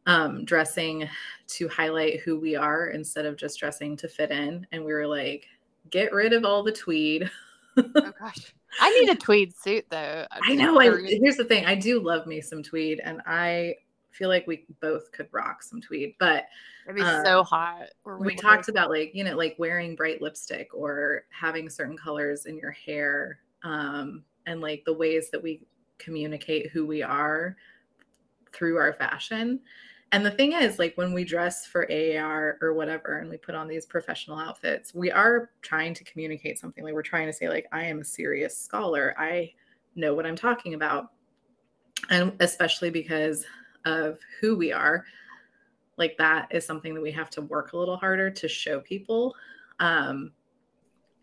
S1: um, dressing to highlight who we are instead of just dressing to fit in. And we were like, get rid of all the tweed.
S2: oh gosh. I need a tweed suit though.
S1: I know. I, here's the thing. I do love me some tweed and I feel like we both could rock some tweed, but
S2: it'd be um, so hot.
S1: We talked about like, you know, like wearing bright lipstick or having certain colors in your hair um, and like the ways that we communicate who we are through our fashion. And the thing is, like when we dress for AAR or whatever, and we put on these professional outfits, we are trying to communicate something. Like we're trying to say, like, I am a serious scholar. I know what I'm talking about. And especially because of who we are, like that is something that we have to work a little harder to show people. Um,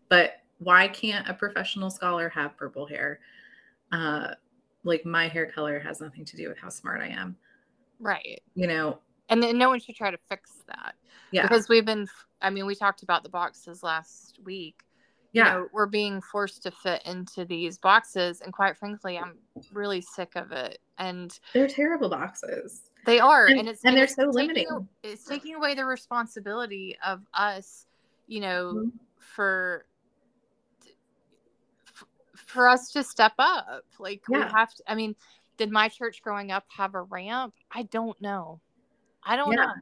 S1: but why can't a professional scholar have purple hair? Uh, like my hair color has nothing to do with how smart I am.
S2: Right.
S1: You know,
S2: and then no one should try to fix that. Yeah. Because we've been, I mean, we talked about the boxes last week.
S1: Yeah.
S2: You know, we're being forced to fit into these boxes. And quite frankly, I'm really sick of it. And
S1: they're terrible boxes.
S2: They are. And, and it's,
S1: and,
S2: and
S1: they're
S2: it's
S1: so limiting.
S2: it's taking away the responsibility of us, you know, mm-hmm. for for us to step up. Like yeah. we have to. I mean, did my church growing up have a ramp? I don't know. I don't yeah. know.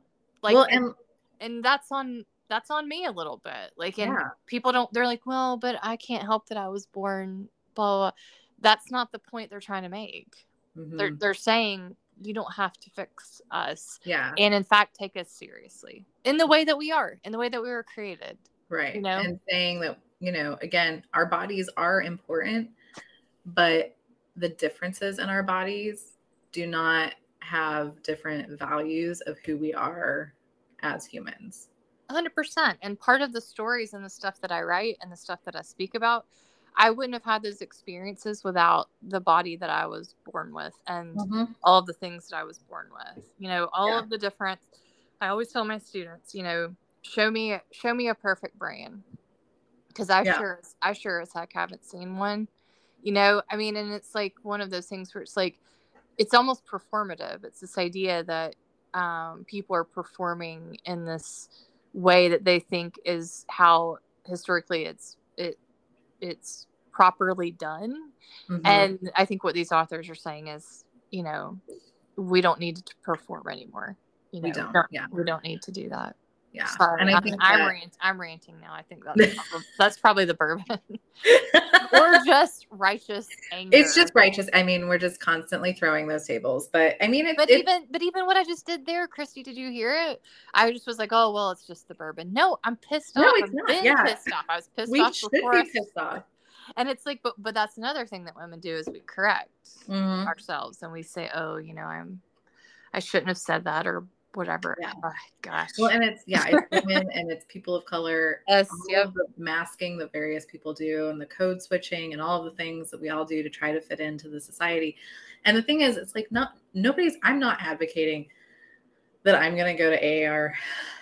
S2: Like, well, and, and that's on that's on me a little bit. Like, and yeah. people don't. They're like, well, but I can't help that I was born. Blah. blah. That's not the point they're trying to make. Mm-hmm. They're they're saying you don't have to fix us.
S1: Yeah.
S2: And in fact, take us seriously in the way that we are, in the way that we were created.
S1: Right. You know, and saying that you know, again, our bodies are important, but the differences in our bodies do not have different values of who we are as humans.
S2: 100%. And part of the stories and the stuff that I write and the stuff that I speak about, I wouldn't have had those experiences without the body that I was born with and mm-hmm. all of the things that I was born with. You know, all yeah. of the different I always tell my students, you know, show me show me a perfect brain because I yeah. sure I sure as heck haven't seen one. You know, I mean, and it's like one of those things where it's like it's almost performative. It's this idea that um, people are performing in this way that they think is how historically it's it it's properly done. Mm-hmm. And I think what these authors are saying is, you know, we don't need to perform anymore. You know,
S1: we don't.
S2: don't
S1: yeah.
S2: we don't need to do that.
S1: Yeah.
S2: Sorry,
S1: and I
S2: I'm,
S1: think
S2: I'm, rant, I'm ranting now. I think that's probably, that's probably the bourbon, or just righteous anger.
S1: it's just righteous. I mean, we're just constantly throwing those tables. But I mean, it,
S2: But
S1: it-
S2: even but even what I just did there, Christy, did you hear it? I just was like, oh well, it's just the bourbon. No, I'm pissed off.
S1: No,
S2: off.
S1: it's
S2: I've
S1: not.
S2: been
S1: Yeah.
S2: pissed off. I was pissed
S1: we
S2: off
S1: should
S2: before.
S1: be pissed off.
S2: and it's like, but but that's another thing that women do is we correct
S1: Mhm.
S2: ourselves and we say, oh, you know, I'm I shouldn't have said that or whatever.
S1: Yeah.
S2: Oh, gosh.
S1: Well, and it's yeah, it's women and it's people of color.
S2: yes,
S1: All
S2: yep.
S1: of the masking that various people do and the code switching and all of the things that we all do to try to fit into the society. And the thing is, it's like not nobody's. I'm not advocating that I'm gonna go to AAR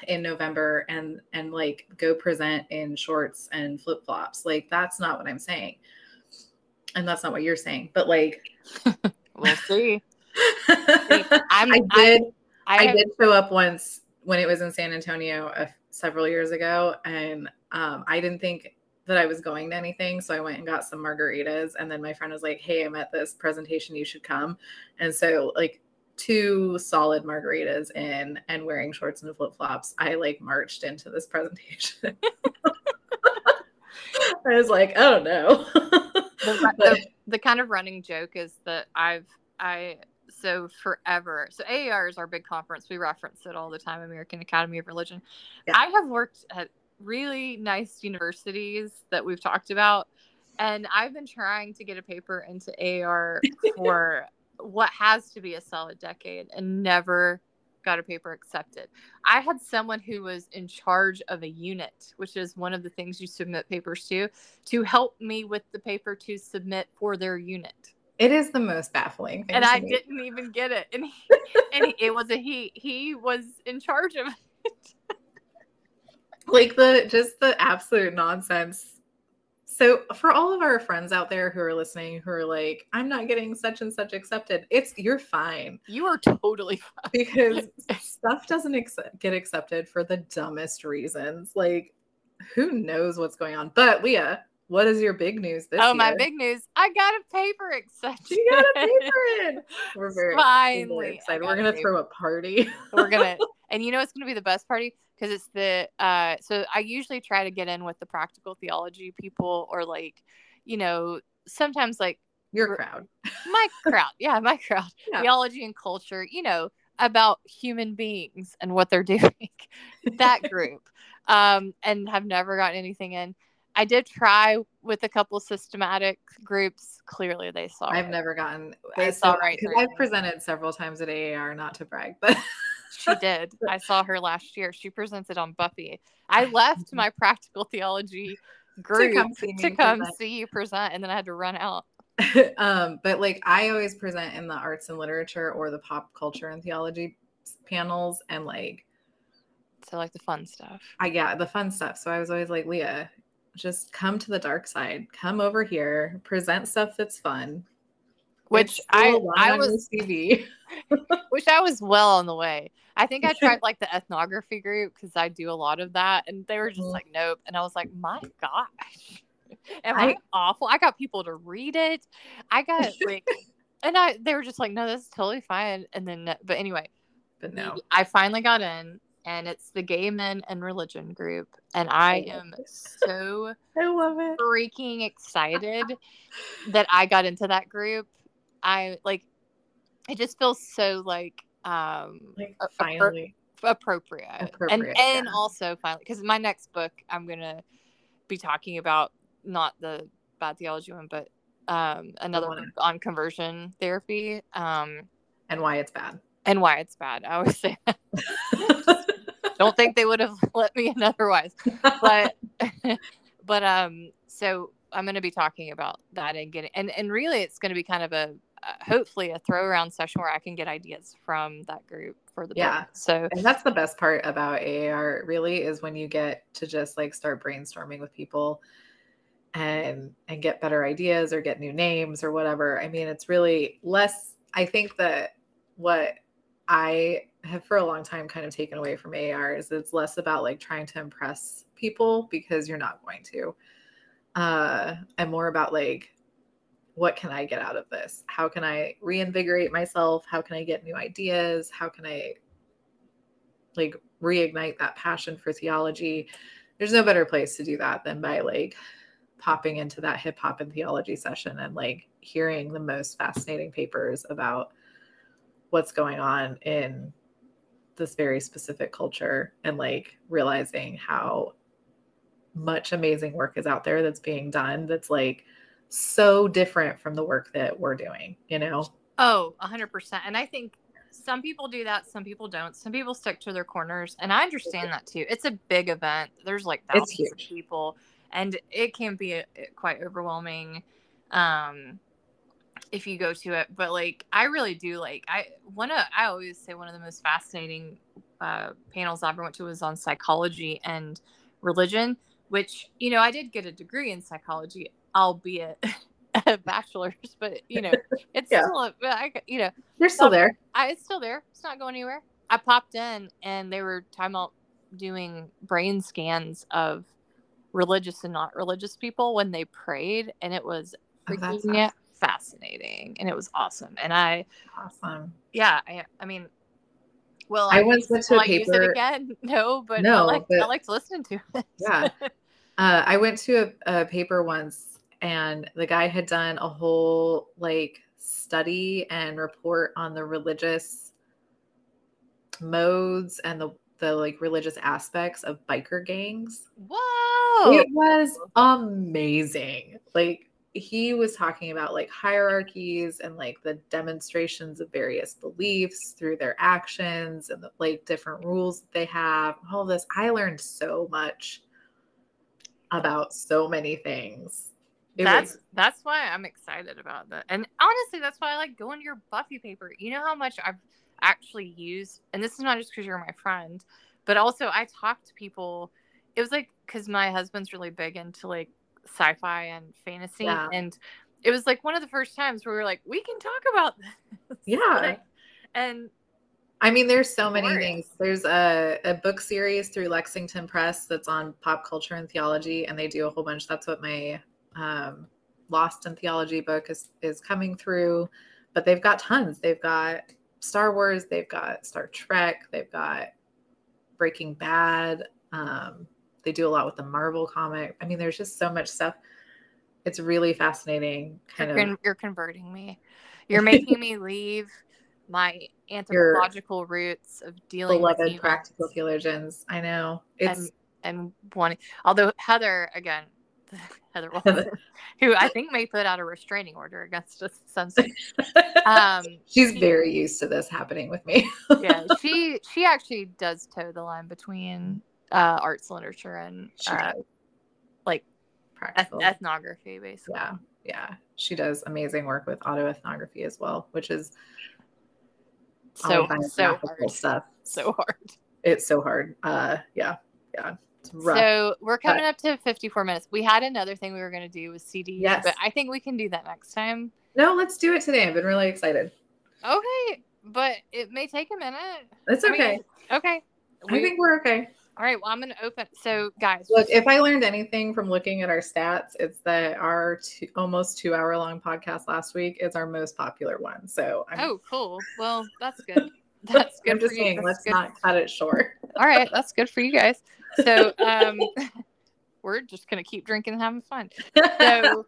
S1: in November and and like go present in shorts and flip flops. Like that's not what I'm saying, and that's not what you're saying. But like,
S2: We'll see.
S1: I
S2: I'm,
S1: did.
S2: I,
S1: I did show up once when it was in San Antonio uh, several years ago, and um, I didn't think that I was going to anything, so I went and got some margaritas. And then my friend was like, "Hey, I'm at this presentation. You should come." And so, like two solid margaritas in and wearing shorts and flip flops, I like marched into this presentation. I was like, "Oh no!"
S2: the, the, the kind of running joke is that I've I so forever so AAR is our big conference we reference it all the time American Academy of Religion
S1: Yeah.
S2: I have worked at really nice universities that we've talked about and I've been trying to get a paper into AAR for what has to be a solid decade and never got a paper accepted. I had someone who was in charge of a unit, which is one of the things you submit papers to, to help me with the paper to submit for their unit.
S1: It is the most baffling thing.
S2: And I didn't even get it. And, he, and he- it was a he. He was in charge of it.
S1: like the just the absolute nonsense. So for all of our friends out there who are listening who are like, I'm not getting such and such accepted, it's you're fine
S2: You are totally fine.
S1: because stuff doesn't ex- get accepted for the dumbest reasons. Like, who knows what's going on? But Leah, what is your big news this
S2: Oh, my big news. I got a paper accepted.
S1: You got a paper in. We're very,
S2: Finally.
S1: Excited. We're gonna throw a party.
S2: we're gonna and you know it's gonna be the best party because it's the uh so i usually try to get in with the practical theology people or like you know sometimes like
S1: Your crowd.
S2: my crowd yeah my crowd
S1: Yeah.
S2: theology and culture you know about human beings and what they're doing that group um and have never gotten anything in i did try with a couple systematic groups clearly they saw
S1: I've
S2: it.
S1: never gotten.
S2: They
S1: I
S2: saw right
S1: I've presented several times at AAR, not to brag, but
S2: She did. I saw her last year. She presented on Buffy. I left my practical theology group to
S1: come
S2: come,
S1: see me
S2: see,
S1: present.
S2: you present, and then I had to run out.
S1: um, but like I always present in the arts and literature or the pop culture and theology panels, and like
S2: So like the fun stuff.
S1: I yeah the fun stuff. So I was always like, Leah, just come to the dark side. Come over here, present stuff that's fun.
S2: Which I I was
S1: CV.
S2: which I was well on the way. I think I tried like the ethnography group because I do a lot of that, and they were just
S1: Mhm.
S2: like, nope. And I was like, my gosh, am I,
S1: I-
S2: awful? I got people to read it. I got like, and I they were just like, no, this is totally fine. And then, but anyway,
S1: But no,
S2: I finally got in, and it's the Gay Men and Religion group, and I am so
S1: I love it.
S2: freaking excited that I got into that group. I like it just feels so like um
S1: Like
S2: a- appro-
S1: finally,
S2: appropriate,
S1: Appropriate,
S2: and and also finally because my next book I'm gonna be talking about not the bad theology one but um another
S1: one
S2: one on conversion therapy um
S1: and why it's bad.
S2: and why it's bad I always say that. don't think they would have let me in otherwise but but um so i'm going to be talking about that and getting and and really it's going to be kind of a uh, hopefully a throw around session where i can get ideas from that group for the
S1: Yeah.
S2: book so
S1: And that's the best part about AAR really is when you get to just like start brainstorming with people and and get better ideas or get new names or whatever. I mean, it's really less I think that what I have for a long time kind of taken away from AAR is it's less about like trying to impress people because you're not going to. Uh and more about like what can I get out of this? How can I reinvigorate myself? How can I get new ideas? How can I like reignite that passion for theology there's no better place to do that than by like popping into that hip hop and theology session and like hearing the most fascinating papers about what's going on in this very specific culture and like realizing how much amazing work is out there that's being done that's like so different from the work that we're doing, you know?
S2: Oh, 100%. And I think some people do that, some people don't. Some people stick to their corners, and I understand that too. It's a big event. There's like thousands of people, and it can be a, uh, quite overwhelming um if you go to it. But like I really do like I one of I always say one of the most fascinating uh panels I ever went to was on psychology and religion, which, you know, I did get a degree in psychology, albeit a bachelor's, but you know, it's yeah. still, a, I, you know,
S1: you're still there.
S2: I, it's still there. It's not going anywhere. I popped in and they were talking about doing brain scans of religious and not religious people when they prayed, and it was oh, freaking oh, awesome. Fascinating, and it was awesome. And I,
S1: awesome,
S2: yeah, I, I mean, well,
S1: I, I once went to a paper. Use it
S2: again? No, but no, I like, but, I liked listening to it.
S1: yeah, uh, I went to a, a paper once and the guy had done a whole like study and report on the religious modes and the the like religious aspects of biker gangs.
S2: Whoa.
S1: It was amazing. Like he was talking about like hierarchies and like the demonstrations of various beliefs through their actions and the like different rules that they have. All this. I learned so much about so many things
S2: it that's was... that's why I'm excited about that. And honestly, that's why I like going to your Buffy paper. You know how much I've actually used, and this is not just because you're my friend, but also I talk to people. It was like because my husband's really big into like sci-fi and fantasy, yeah. and it was like one of the first times where we were like, we can talk about this.
S1: Yeah.
S2: like, and
S1: I mean, there's so many things. There's a, a book series through Lexington Press that's on pop culture and theology, and they do a whole bunch. That's what my um, Lost in Theology book is is coming through, but they've got tons. They've got Star Wars, they've got Star Trek, they've got Breaking Bad. Um, they do a lot with the Marvel comic. I mean, there's just so much stuff. It's really fascinating.
S2: Kind you're, of, you're converting me. You're making me leave my anthropological roots of dealing
S1: beloved with practical theologians. I know
S2: it's and, and wanting. Although Heather, again, Heather Wilson, who I think may put out a restraining order against us some
S1: Um, She's she, very used to this happening with me.
S2: yeah, she she actually does toe the line between uh, arts, literature, and uh, like eth- ethnography, basically.
S1: Yeah, yeah, she does amazing work with autoethnography as well, which is
S2: so so hard.
S1: stuff.
S2: So hard.
S1: It's so hard. Uh, yeah, yeah.
S2: So we're coming but, up to 54 minutes. We had another thing we were going to do with CDs, yes. but I think we can do that next time.
S1: No, let's do it today. I've been really excited.
S2: Okay, but it may take a minute.
S1: It's okay. I mean,
S2: okay.
S1: We, I think we're okay.
S2: All right. Well, I'm going to open. So, guys,
S1: look, if I learned anything from looking at our stats, it's that our two, almost two hour long podcast last week is our most popular one. So,
S2: I'm... oh, cool. Well, that's good. That's good.
S1: I'm just saying, let's good. not cut it short.
S2: All right. That's good for you guys. So um, we're just gonna keep drinking and having fun. So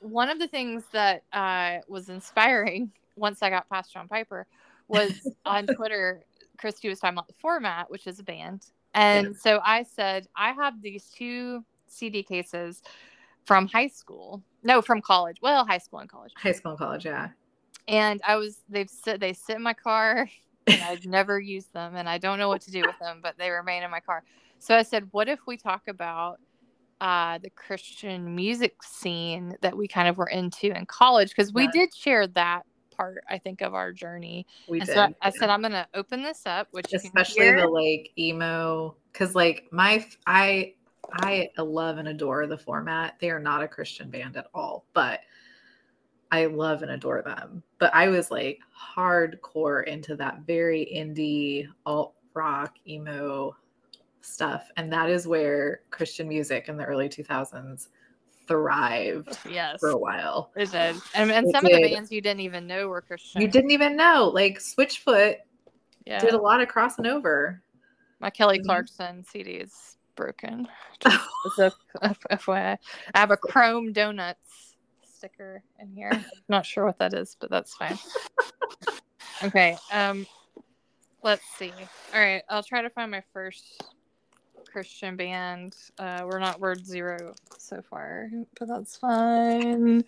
S2: one of the things that uh, was inspiring once I got past John Piper was on Twitter. Christy was talking about the format, which is a band, and yeah. so I said I have these two CD cases from high school. No, from college. Well, high school and college.
S1: High school and college, yeah.
S2: And I was they've sit they sit in my car and I've never used them and I don't know what to do with them, but they remain in my car. So I said, what if we talk about uh, the Christian music scene that we kind of were into in college? Because we yeah. did share that part, I think, of our journey.
S1: We
S2: and
S1: did.
S2: So I, I said, I'm going to open this up, which
S1: especially the like emo, because like my I I love and adore the format. They are not a Christian band at all, but I love and adore them. But I was like hardcore into that very indie alt rock emo stuff. And that is where Christian music in the early 2000s thrived
S2: yes.
S1: for a while.
S2: It did. And, and it some did. of the bands you didn't even know were Christian.
S1: You didn't even know. Like Switchfoot yeah. did a lot of crossing over.
S2: My Kelly
S1: Mhm.
S2: Clarkson CD is broken. Just as a FYI. I have a Chrome Donuts sticker in here. Not sure what that is, but that's fine. okay. Um let's see. All right, I'll try to find my first Christian band. Uh we're not word zero so far, but that's fine.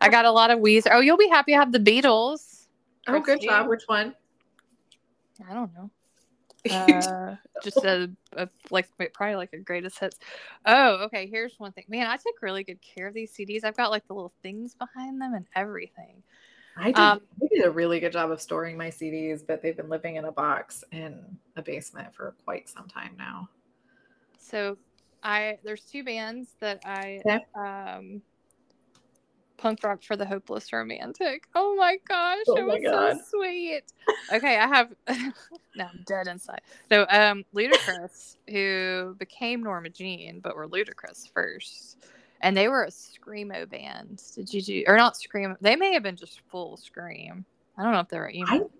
S2: I got a lot of Weezer. Oh, you'll be happy I have the Beatles.
S1: Oh, good job. Which one?
S2: I don't know. Uh, just a, a like probably like a greatest hits. Oh, okay. Here's one thing. Man, I took really good care of these CDs. I've got like the little things behind them and everything.
S1: I did,
S2: Um,
S1: I did a really good job of storing my CDs, but they've been living in a box in a basement for quite some time now.
S2: So I there's two bands that I
S1: Okay.
S2: um punk rock for the hopeless romantic. Oh my gosh,
S1: Oh
S2: it
S1: my
S2: was
S1: God.
S2: so sweet. Okay, I have now I'm dead inside. So um Luti-Kriss, who became Norma Jean, but were Luti-Kriss first. And they were a screamo band. Did you do or not scream? They may have been just full scream. I don't know if they were emo.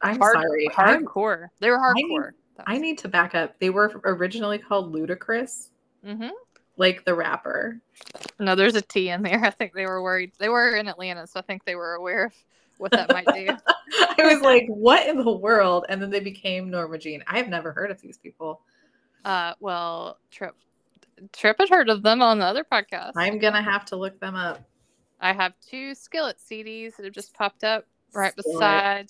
S1: I'm
S2: Hard-
S1: sorry. I'm-
S2: hardcore. They were hardcore.
S1: I need to back up. They were originally called Luti-Kriss,
S2: mm-hmm.
S1: like the rapper.
S2: No, there's a T in there. I think they were worried. They were in Atlanta, so I think they were aware of what that might do.
S1: I was like, what in the world? And then they became Norma Jean. I have never heard of these people.
S2: Uh, well, Trip, Trip had heard of them on the other podcast.
S1: I'm gonna have to look them up.
S2: I have two Skillet CDs that have just popped up right
S1: Skillet.
S2: beside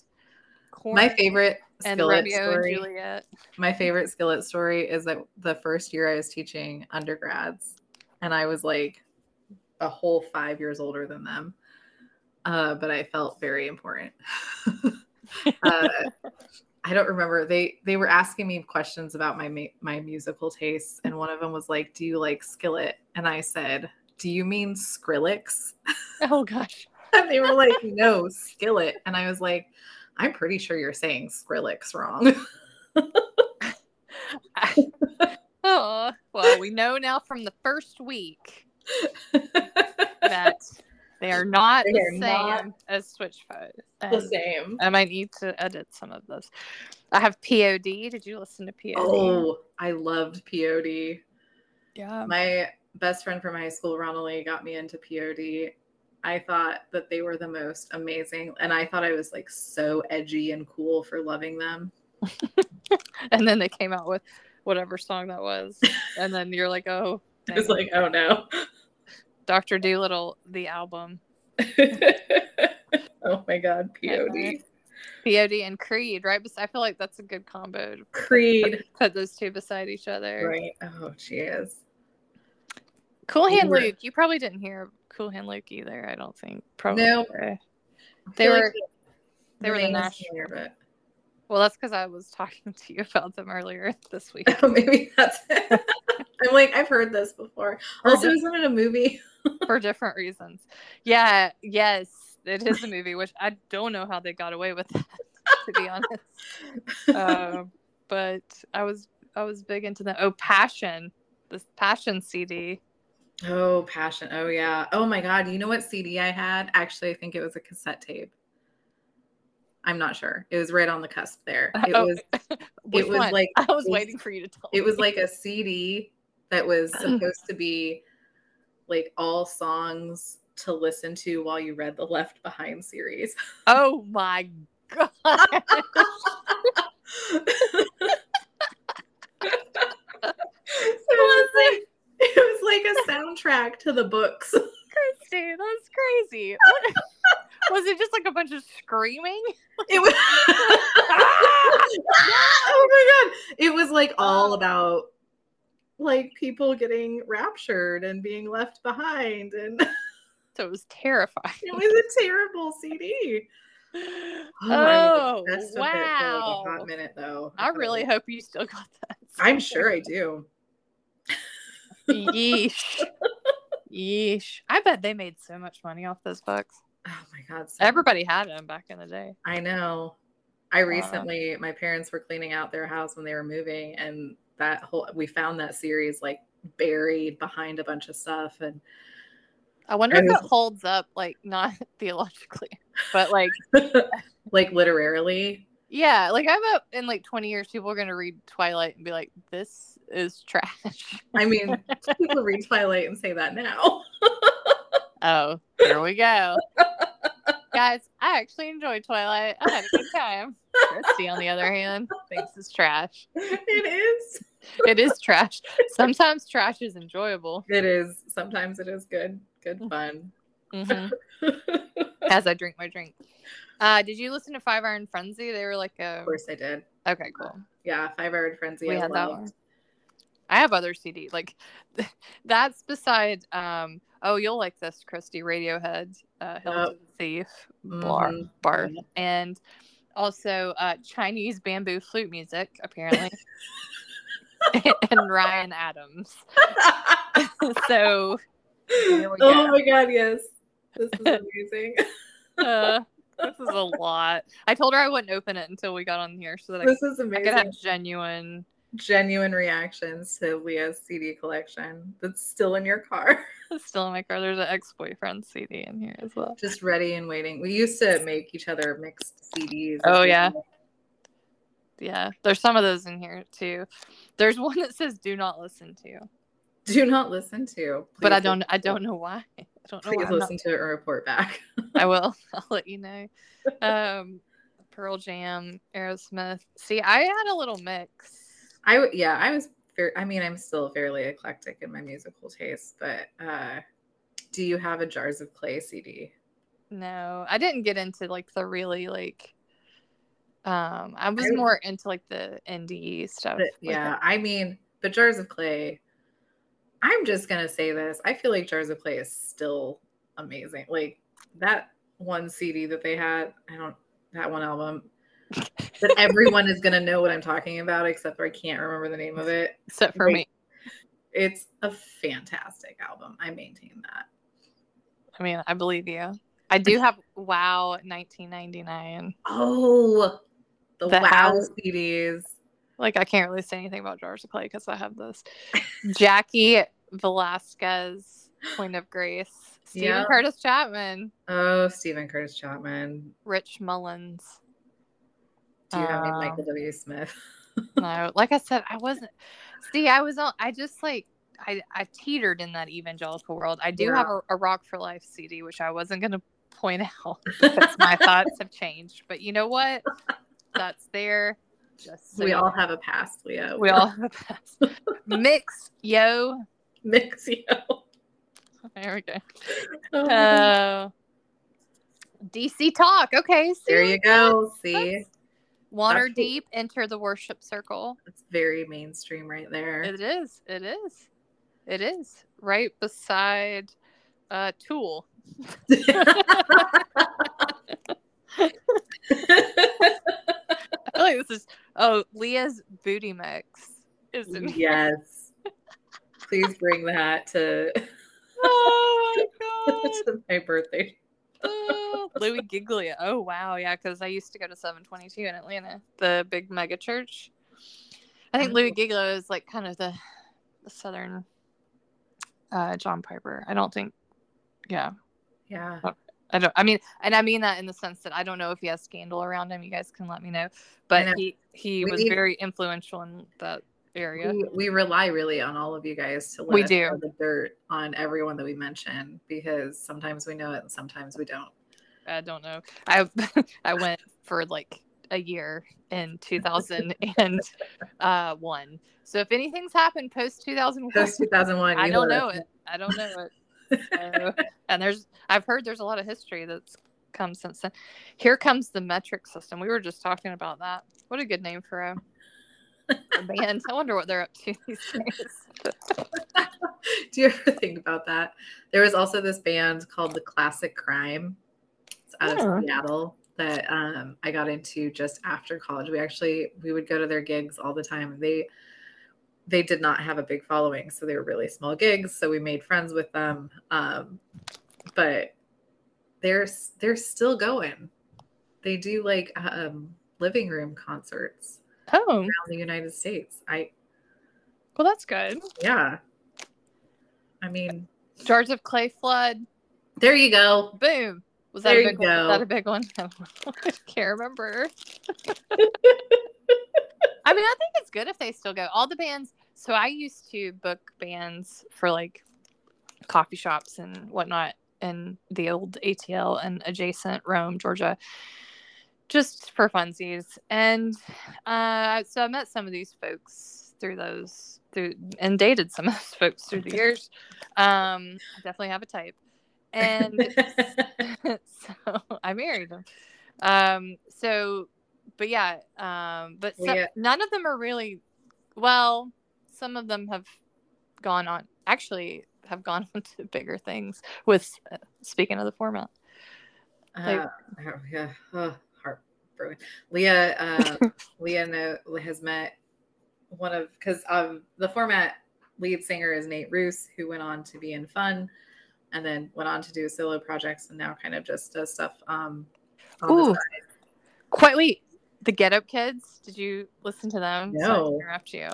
S2: Korn
S1: My favorite
S2: and
S1: skillet
S2: Romeo
S1: story.
S2: and Juliet.
S1: My favorite skillet story is that the first year I was teaching undergrads, and I was like a whole five years older than them. Uh, but I felt very important. uh, I don't remember. They they were asking me questions about my my musical tastes, and one of them was like, "Do you like Skillet?" And I said, "Do you mean Skrillex?"
S2: Oh gosh.
S1: And they were like, "No, Skillet." And I was like, "I'm pretty sure you're saying Skrillex wrong."
S2: Oh well, we know now from the first week that they are not
S1: They
S2: the
S1: are
S2: same
S1: not
S2: as Switchfoot.
S1: the same.
S2: I might need to edit some of this. I have POD. Did you listen to POD?
S1: Oh, I loved POD.
S2: yeah.
S1: My best friend from high school, Lee, got me into POD. I thought that they were the most amazing, and I thought I was like so edgy and cool for loving them.
S2: and then they came out with whatever song that was, and then you're like, oh,
S1: I was like, oh no.
S2: Doctor Doolittle, the album,
S1: oh my god, POD.
S2: POD and Creed, right? I feel like that's a good combo.
S1: Creed.
S2: put those two beside each other.
S1: Right. Oh, she is.
S2: Cool Hand Luke. You probably didn't hear Cool Hand Luke either. I don't think. Probably.
S1: No.
S2: They were-
S1: like
S2: they were the
S1: is but
S2: Well, that's because I was talking to you about them earlier this week.
S1: maybe that's it. I'm like, I've heard this before.
S2: Or
S1: Also,
S2: just-
S1: isn't it a movie?
S2: for different reasons. Yeah, yes, it is a movie, which I don't know how they got away with that, to be honest. Uh, but I was I was big into the oh Passion, this Passion CD.
S1: Oh, passion. Oh, yeah. Oh, my God. You know what CD I had? Actually, I think it was a cassette tape. I'm not sure. It was right on the cusp there. It
S2: Oh,
S1: was
S2: Which
S1: was
S2: one?
S1: like-
S2: I was
S1: was-
S2: waiting for you to tell.
S1: it
S2: me.
S1: was like a CD that was supposed to be like all songs to listen to while you read the Left Behind series.
S2: Oh my god!
S1: So it was like it was like a soundtrack to the books.
S2: Christy, that's crazy. was it just like a bunch of screaming?
S1: It was Oh my god. It was like um, all
S2: Oh.
S1: about like people getting raptured and being left behind and
S2: So it was terrifying.
S1: it was a terrible CD.
S2: Oh,
S1: I was oh, obsessed with it for, like,
S2: wow!
S1: a hot minute though.
S2: I really hope you still got that.
S1: I'm sure I do.
S2: Yeesh. Yeesh. I bet they made so much money off those books.
S1: Oh my god. so-
S2: Everybody had them back in the day.
S1: I know. I recently my parents were cleaning out their house when they were moving and that whole we found that series like buried behind a bunch of stuff and
S2: I wonder
S1: I
S2: if it holds up, like not theologically, but like
S1: like literally
S2: Yeah, like I bet in like 20 years, people are gonna read Twilight and be like, "This is trash."
S1: I mean, people read Twilight and say that now.
S2: oh, here we go, guys. I actually enjoyed Twilight. I had a good time. Christy, on the other hand, thinks it's trash.
S1: it is.
S2: It is trash. Sometimes trash is enjoyable.
S1: It is. Sometimes it is good. Good fun.
S2: Mhm. As I drink my drink. Uh, did you listen to Five Iron Frenzy? They were like a.
S1: Of course I did.
S2: Okay, cool.
S1: Yeah, Five Hour Frenzy.
S2: we
S1: I
S2: had that one. I have other CD like that's beside um oh you'll like this Christy Radiohead uh Hill
S1: Oh.
S2: Thief bar,
S1: Mhm.
S2: bar
S1: Yeah.
S2: and also uh Chinese bamboo flute music apparently and Ryan Adams so
S1: oh
S2: go.
S1: my god, yes. This is amazing.
S2: uh this is a lot I told her I wouldn't open it until we got on here so that I,
S1: this is
S2: I
S1: amazing.
S2: could have genuine
S1: Genuine reactions to Leah's CD collection that's still in your car,
S2: still in my car there's an ex-boyfriend CD in here as well
S1: just ready and waiting. We used to make each other mixed CDs.
S2: Oh, yeah. Yeah, there's some of those in here too. There's one that says "Do not listen to,"
S1: Do not listen to.
S2: but I don't. I don't know why. I don't know.
S1: Please
S2: Why
S1: listen to it and report back.
S2: I will. I'll let you know. Um, Pearl Jam, Aerosmith. See, I had a little mix.
S1: I yeah, I was. Fair, I mean, I'm still fairly eclectic in my musical taste, but uh, do you have a Jars of Clay CD?
S2: No, I didn't get into like the really like. Um, I was
S1: I-
S2: more into like the indie stuff.
S1: But,
S2: like
S1: yeah, I mean, but Jars of Clay. I'm just gonna say this. I feel like Jars of Clay is still amazing. Like that one CD that they had. I don't that one album. That everyone is gonna know what I'm talking about, except for I can't remember the name of it.
S2: except for
S1: Wait.
S2: me.
S1: It's a fantastic album. I maintain that.
S2: I mean, I believe you. I do have Wow 1999.
S1: Oh, the
S2: That
S1: Wow CDs.
S2: Like I can't really say anything about Jars of Clay because I have this. Jackie Velasquez, Point of Grace, Steven
S1: Yeah.
S2: Curtis Chapman,
S1: Oh, Steven Curtis Chapman.
S2: Rich Mullins.
S1: Do you have any
S2: Uh,
S1: Michael W. Smith?
S2: No, like I said, I wasn't. See, I was on. I just like I I teetered in that evangelical world. I do
S1: Yeah.
S2: have a, a Rock for Life CD, which I wasn't gonna point out because my thoughts have changed. But you know what? That's there. Just so
S1: we all have a past, Leo.
S2: we all have a past. Mix, yo.
S1: mix yo.
S2: There we go.
S1: Oh,
S2: Uh, DC Talk. Okay. See,
S1: there you go. See,
S2: Water
S1: That's-
S2: Deep, enter the worship circle.
S1: it's very mainstream right there.
S2: It is. It is. It is. Right beside uh Tool. I feel like this is oh Leah's booty mix. Is in here.
S1: yes. Please bring that to,
S2: Oh my god.
S1: to my birthday.
S2: Oh, Louie Giglio. Oh wow, yeah, because I used to go to 722 in Atlanta, the big mega church. I think Louie Giglio is like kind of the, the southern uh, John Piper. I don't think, yeah,
S1: Yeah.
S2: I don't. I mean, and I mean that in the sense that I don't know if he has scandal around him. You guys can let me know. But
S1: know.
S2: he he
S1: We
S2: was
S1: need-
S2: very influential in that area.
S1: We, we rely really on all of you guys to let
S2: We
S1: us
S2: do.
S1: the dirt on everyone that we mention because sometimes we know it and sometimes we don't.
S2: I don't know. I I went for like a year in 2001. uh. So if anything's happened post 2001,
S1: Post 2001.
S2: I don't know
S1: us
S2: it. I don't know it. So, and there's I've heard there's a lot of history that's come since then. Here comes the metric system. We were just talking about that. What a good name for a, a band. I wonder what they're up to these days.
S1: Do you ever think about that? There was also this band called The Classic Crime. It's out
S2: Yeah.
S1: of Seattle that um, I got into just after college. We actually we would go to their gigs all the time. They they did not have a big following, so they were really small gigs. So we made friends with them. Um, but they're they're still going. They do like um, living room concerts
S2: Oh,
S1: around the United States. I
S2: well, that's good.
S1: yeah. I mean,
S2: Jars of Clay Flood.
S1: there you go.
S2: Boom. Was that
S1: There
S2: a big one? Was
S1: go.
S2: that a big one? I can't remember. I mean, I think it's good if they still go. All the bands. So I used to book bands for like coffee shops and whatnot in the old ATL and adjacent Rome, Georgia, just for funsies. And uh, so I met some of these folks through those through and dated some of those folks through the years. Um, definitely have a type. And so I married him. Um, so, but yeah, um, but some-
S1: yeah.
S2: none of them are really, well, some of them have gone on, actually have gone on to bigger things with, uh, speaking of the format.
S1: Uh, oh, yeah, oh, Leah, uh, Leah know, has met one of because um the format lead singer is Nate Ruess, who went on to be in Fun, and then went on to do solo projects, and now kind of just does stuff. Um, the
S2: Ooh. Quite wait, the Get Up Kids, did you listen to them?
S1: No.
S2: interrupt you.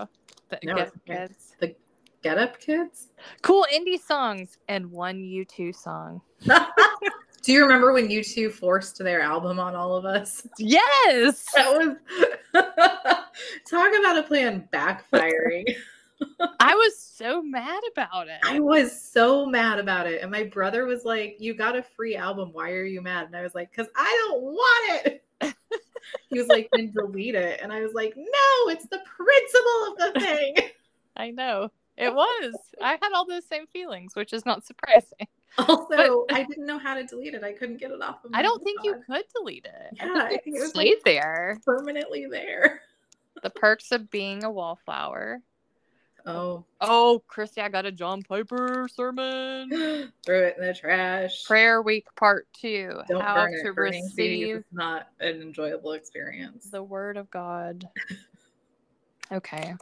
S2: The
S1: No,
S2: Get Up
S1: okay.
S2: Kids.
S1: Get Up Kids.
S2: Cool indie songs and one U2 song.
S1: do you remember when U2 forced their album on all of us?
S2: Yes.
S1: That was talk about a plan backfiring.
S2: I was so mad about it.
S1: I was so mad about it. And my brother was like, You got a free album. Why are you mad? And I was like, Because I don't want it. he was like, Then delete it. And I was like, No, it's the principle of the thing.
S2: I know. It was. I had all those same feelings, which is not surprising.
S1: Also, I didn't know how to delete it. I couldn't get it off of my
S2: I don't think you could delete it.
S1: Yeah,
S2: I
S1: I
S2: think
S1: think
S2: it
S1: was,
S2: stayed
S1: like-
S2: there.
S1: permanently there.
S2: The perks of being a wallflower.
S1: Oh,
S2: Oh, Christy, I got a John Piper sermon.
S1: throw it in the trash.
S2: Prayer week part two.
S1: Don't
S2: How
S1: burn
S2: to
S1: it. Burning
S2: receive
S1: is not an enjoyable experience.
S2: the word of God. Okay.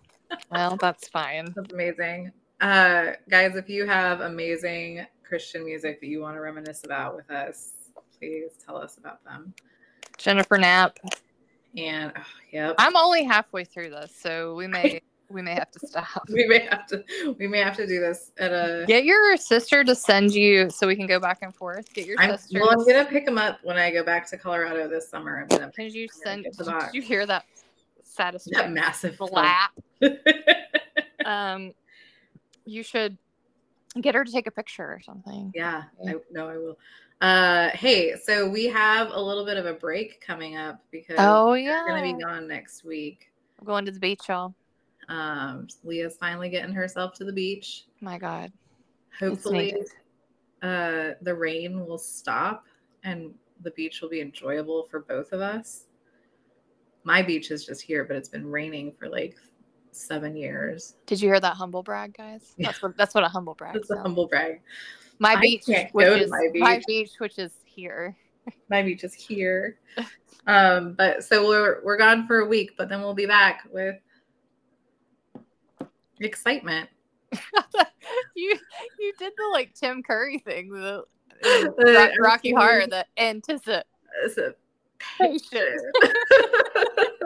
S2: Well, that's fine.
S1: That's amazing. Uh, guys, if you have amazing Christian music that you want to reminisce about with us, please tell us about them.
S2: Jennifer Knapp.
S1: And oh, yep,
S2: I'm only halfway through this, so we may we may have to stop.
S1: we may have to we may have to do this at a.
S2: Get your sister to send you so we can go back and forth. Get your
S1: I'm,
S2: sister.
S1: well, I'm gonna pick them up when I go back to Colorado this summer. I'm gonna
S2: Can you send? Did you hear that
S1: that
S2: satisfying
S1: massive
S2: flap? Um, you should get her to take a picture or something.
S1: Yeah, I no, I will. Uh, hey, so we have a little bit of a break coming up because
S2: Oh yeah, we're
S1: gonna be gone next week.
S2: I'm going to the beach, y'all.
S1: Um, Leah's finally getting herself to the beach.
S2: My God,
S1: Hopefully, uh, the rain will stop and the beach will be enjoyable for both of us. My beach is just here, but it's been raining for like seven years.
S2: Did you hear that humble brag, guys? That's what that's what a humble brag.
S1: It's a humble brag.
S2: My
S1: I
S2: beach, which is
S1: my
S2: my
S1: beach.
S2: beach, which is here.
S1: My beach is here. Um, but so we're we're gone for a week, but then we'll be back with excitement.
S2: you you did the like Tim Curry thing, the,
S1: The
S2: Rock, Rocky Horror, the anticipation.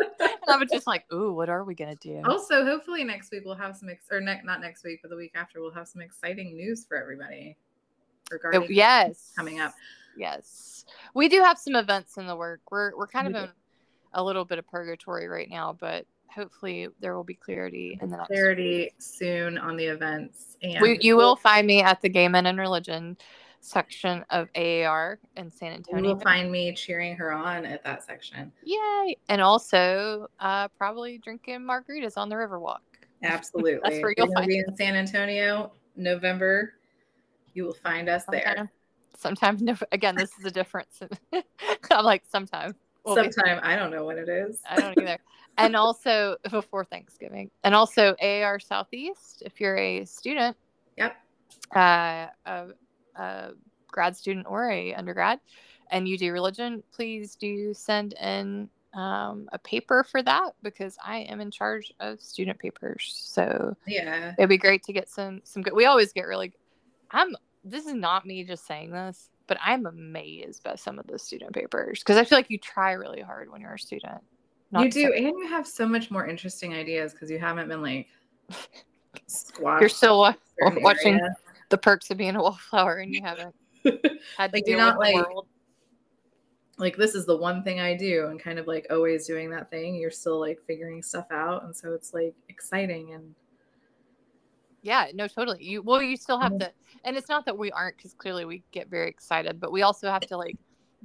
S2: I was just like, "Ooh, what are we gonna do?"
S1: also, hopefully next week we'll have some ex- or ne- not next week, but the week after we'll have some exciting news for everybody regarding
S2: Oh, yes,
S1: coming up.
S2: Yes, we do have some events in the work. We're we're kind of
S1: We do.
S2: in a little bit of purgatory right now, but hopefully there will be clarity in the
S1: clarity soon on the events. And
S2: We, you will find me at the Gay Men and Religion section of AAR in San Antonio.
S1: You will find me cheering her on at that section.
S2: Yay! And also, uh, probably drinking margaritas on the Riverwalk.
S1: Absolutely.
S2: That's where you'll find
S1: be in San Antonio, November. You will find us there.
S2: Sometime, no, again, this is a difference. I'm like sometime. we'll
S1: Sometime I don't know when it is.
S2: I don't either. and also before Thanksgiving, and also AR Southeast. If you're a student,
S1: Yep.
S2: uh, a, a grad student or a undergrad, and you do religion, please do send in um, a paper for that because I am in charge of student papers. So
S1: Yeah.
S2: it'd be great to get some some good. We always get really. I'm. This is not me just saying this, but I'm amazed by some of the student papers because I feel like you try really hard when you're a student.
S1: You do, and you have so much more interesting ideas because you haven't been like.
S2: You're still wa-
S1: in a certain
S2: watching
S1: area.
S2: The perks of being a wallflower, and you haven't had to
S1: Like,
S2: deal
S1: not,
S2: with the
S1: like-
S2: world.
S1: like this is the one thing I do and kind of like always doing that thing. You're still like figuring stuff out. And so it's like exciting and
S2: yeah, no, totally. You well, you still have
S1: Mhm.
S2: to, and it's not that we aren't because clearly we get very excited, but we also have to like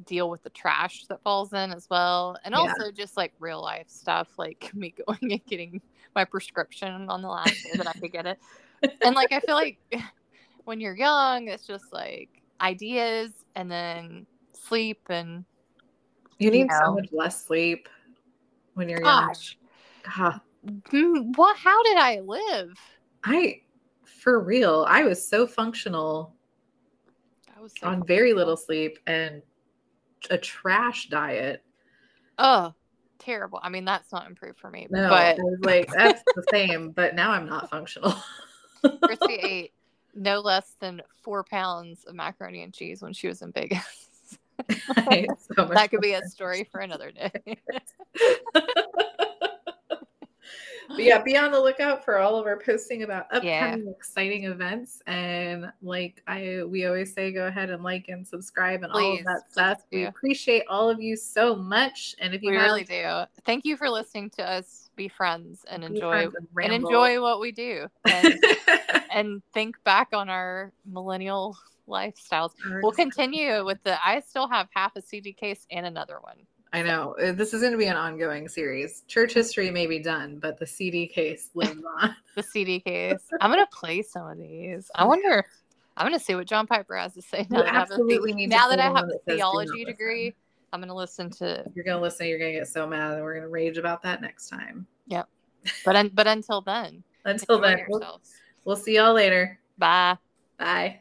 S2: deal with the trash that falls in as well, and
S1: Yeah.
S2: also just like real life stuff, like me going and getting my prescription on the last day that I could get it, and like I feel like when you're young, it's just like ideas and then sleep and
S1: you need
S2: know.
S1: so much less sleep when you're young.
S2: gosh,
S1: God,
S2: mm, what? How did I live?
S1: I for real, I was so functional
S2: I was so
S1: on very little sleep and a trash diet.
S2: oh terrible. I mean, that's not improved for me,
S1: No,
S2: but
S1: like that's the same, but now I'm not functional.
S2: Christy ate no less than four pounds of macaroni and cheese when she was in Vegas.
S1: So
S2: that could be a story for another day.
S1: yeah, be on the lookout for all of our posting about
S2: Yeah.
S1: upcoming exciting events. And like I we always say, go ahead and like and subscribe and all of that stuff. We appreciate all of you so much. And if you
S2: we
S1: have
S2: really do. Thank you for listening to us be friends and
S1: be
S2: enjoy
S1: friends
S2: and
S1: ramble.
S2: enjoy what we do and, and think back on our millennial lifestyles. We'll continue with the I still have half a CD case and another one.
S1: I know uh, this is going to be an ongoing series. Church history may be done, but the CD case lives on.
S2: The CD case. I'm gonna play some of these. I wonder I'm gonna see what John Piper has to say now
S1: You
S2: that I have a,
S1: to
S2: now that I have a theology
S1: listen."
S2: degree. I'm gonna listen to
S1: you're going to listen, you're going to get so mad, and we're going to rage about that next time.
S2: but un, but until then,
S1: Until then, we'll, we'll see y'all later.
S2: Bye.
S1: Bye.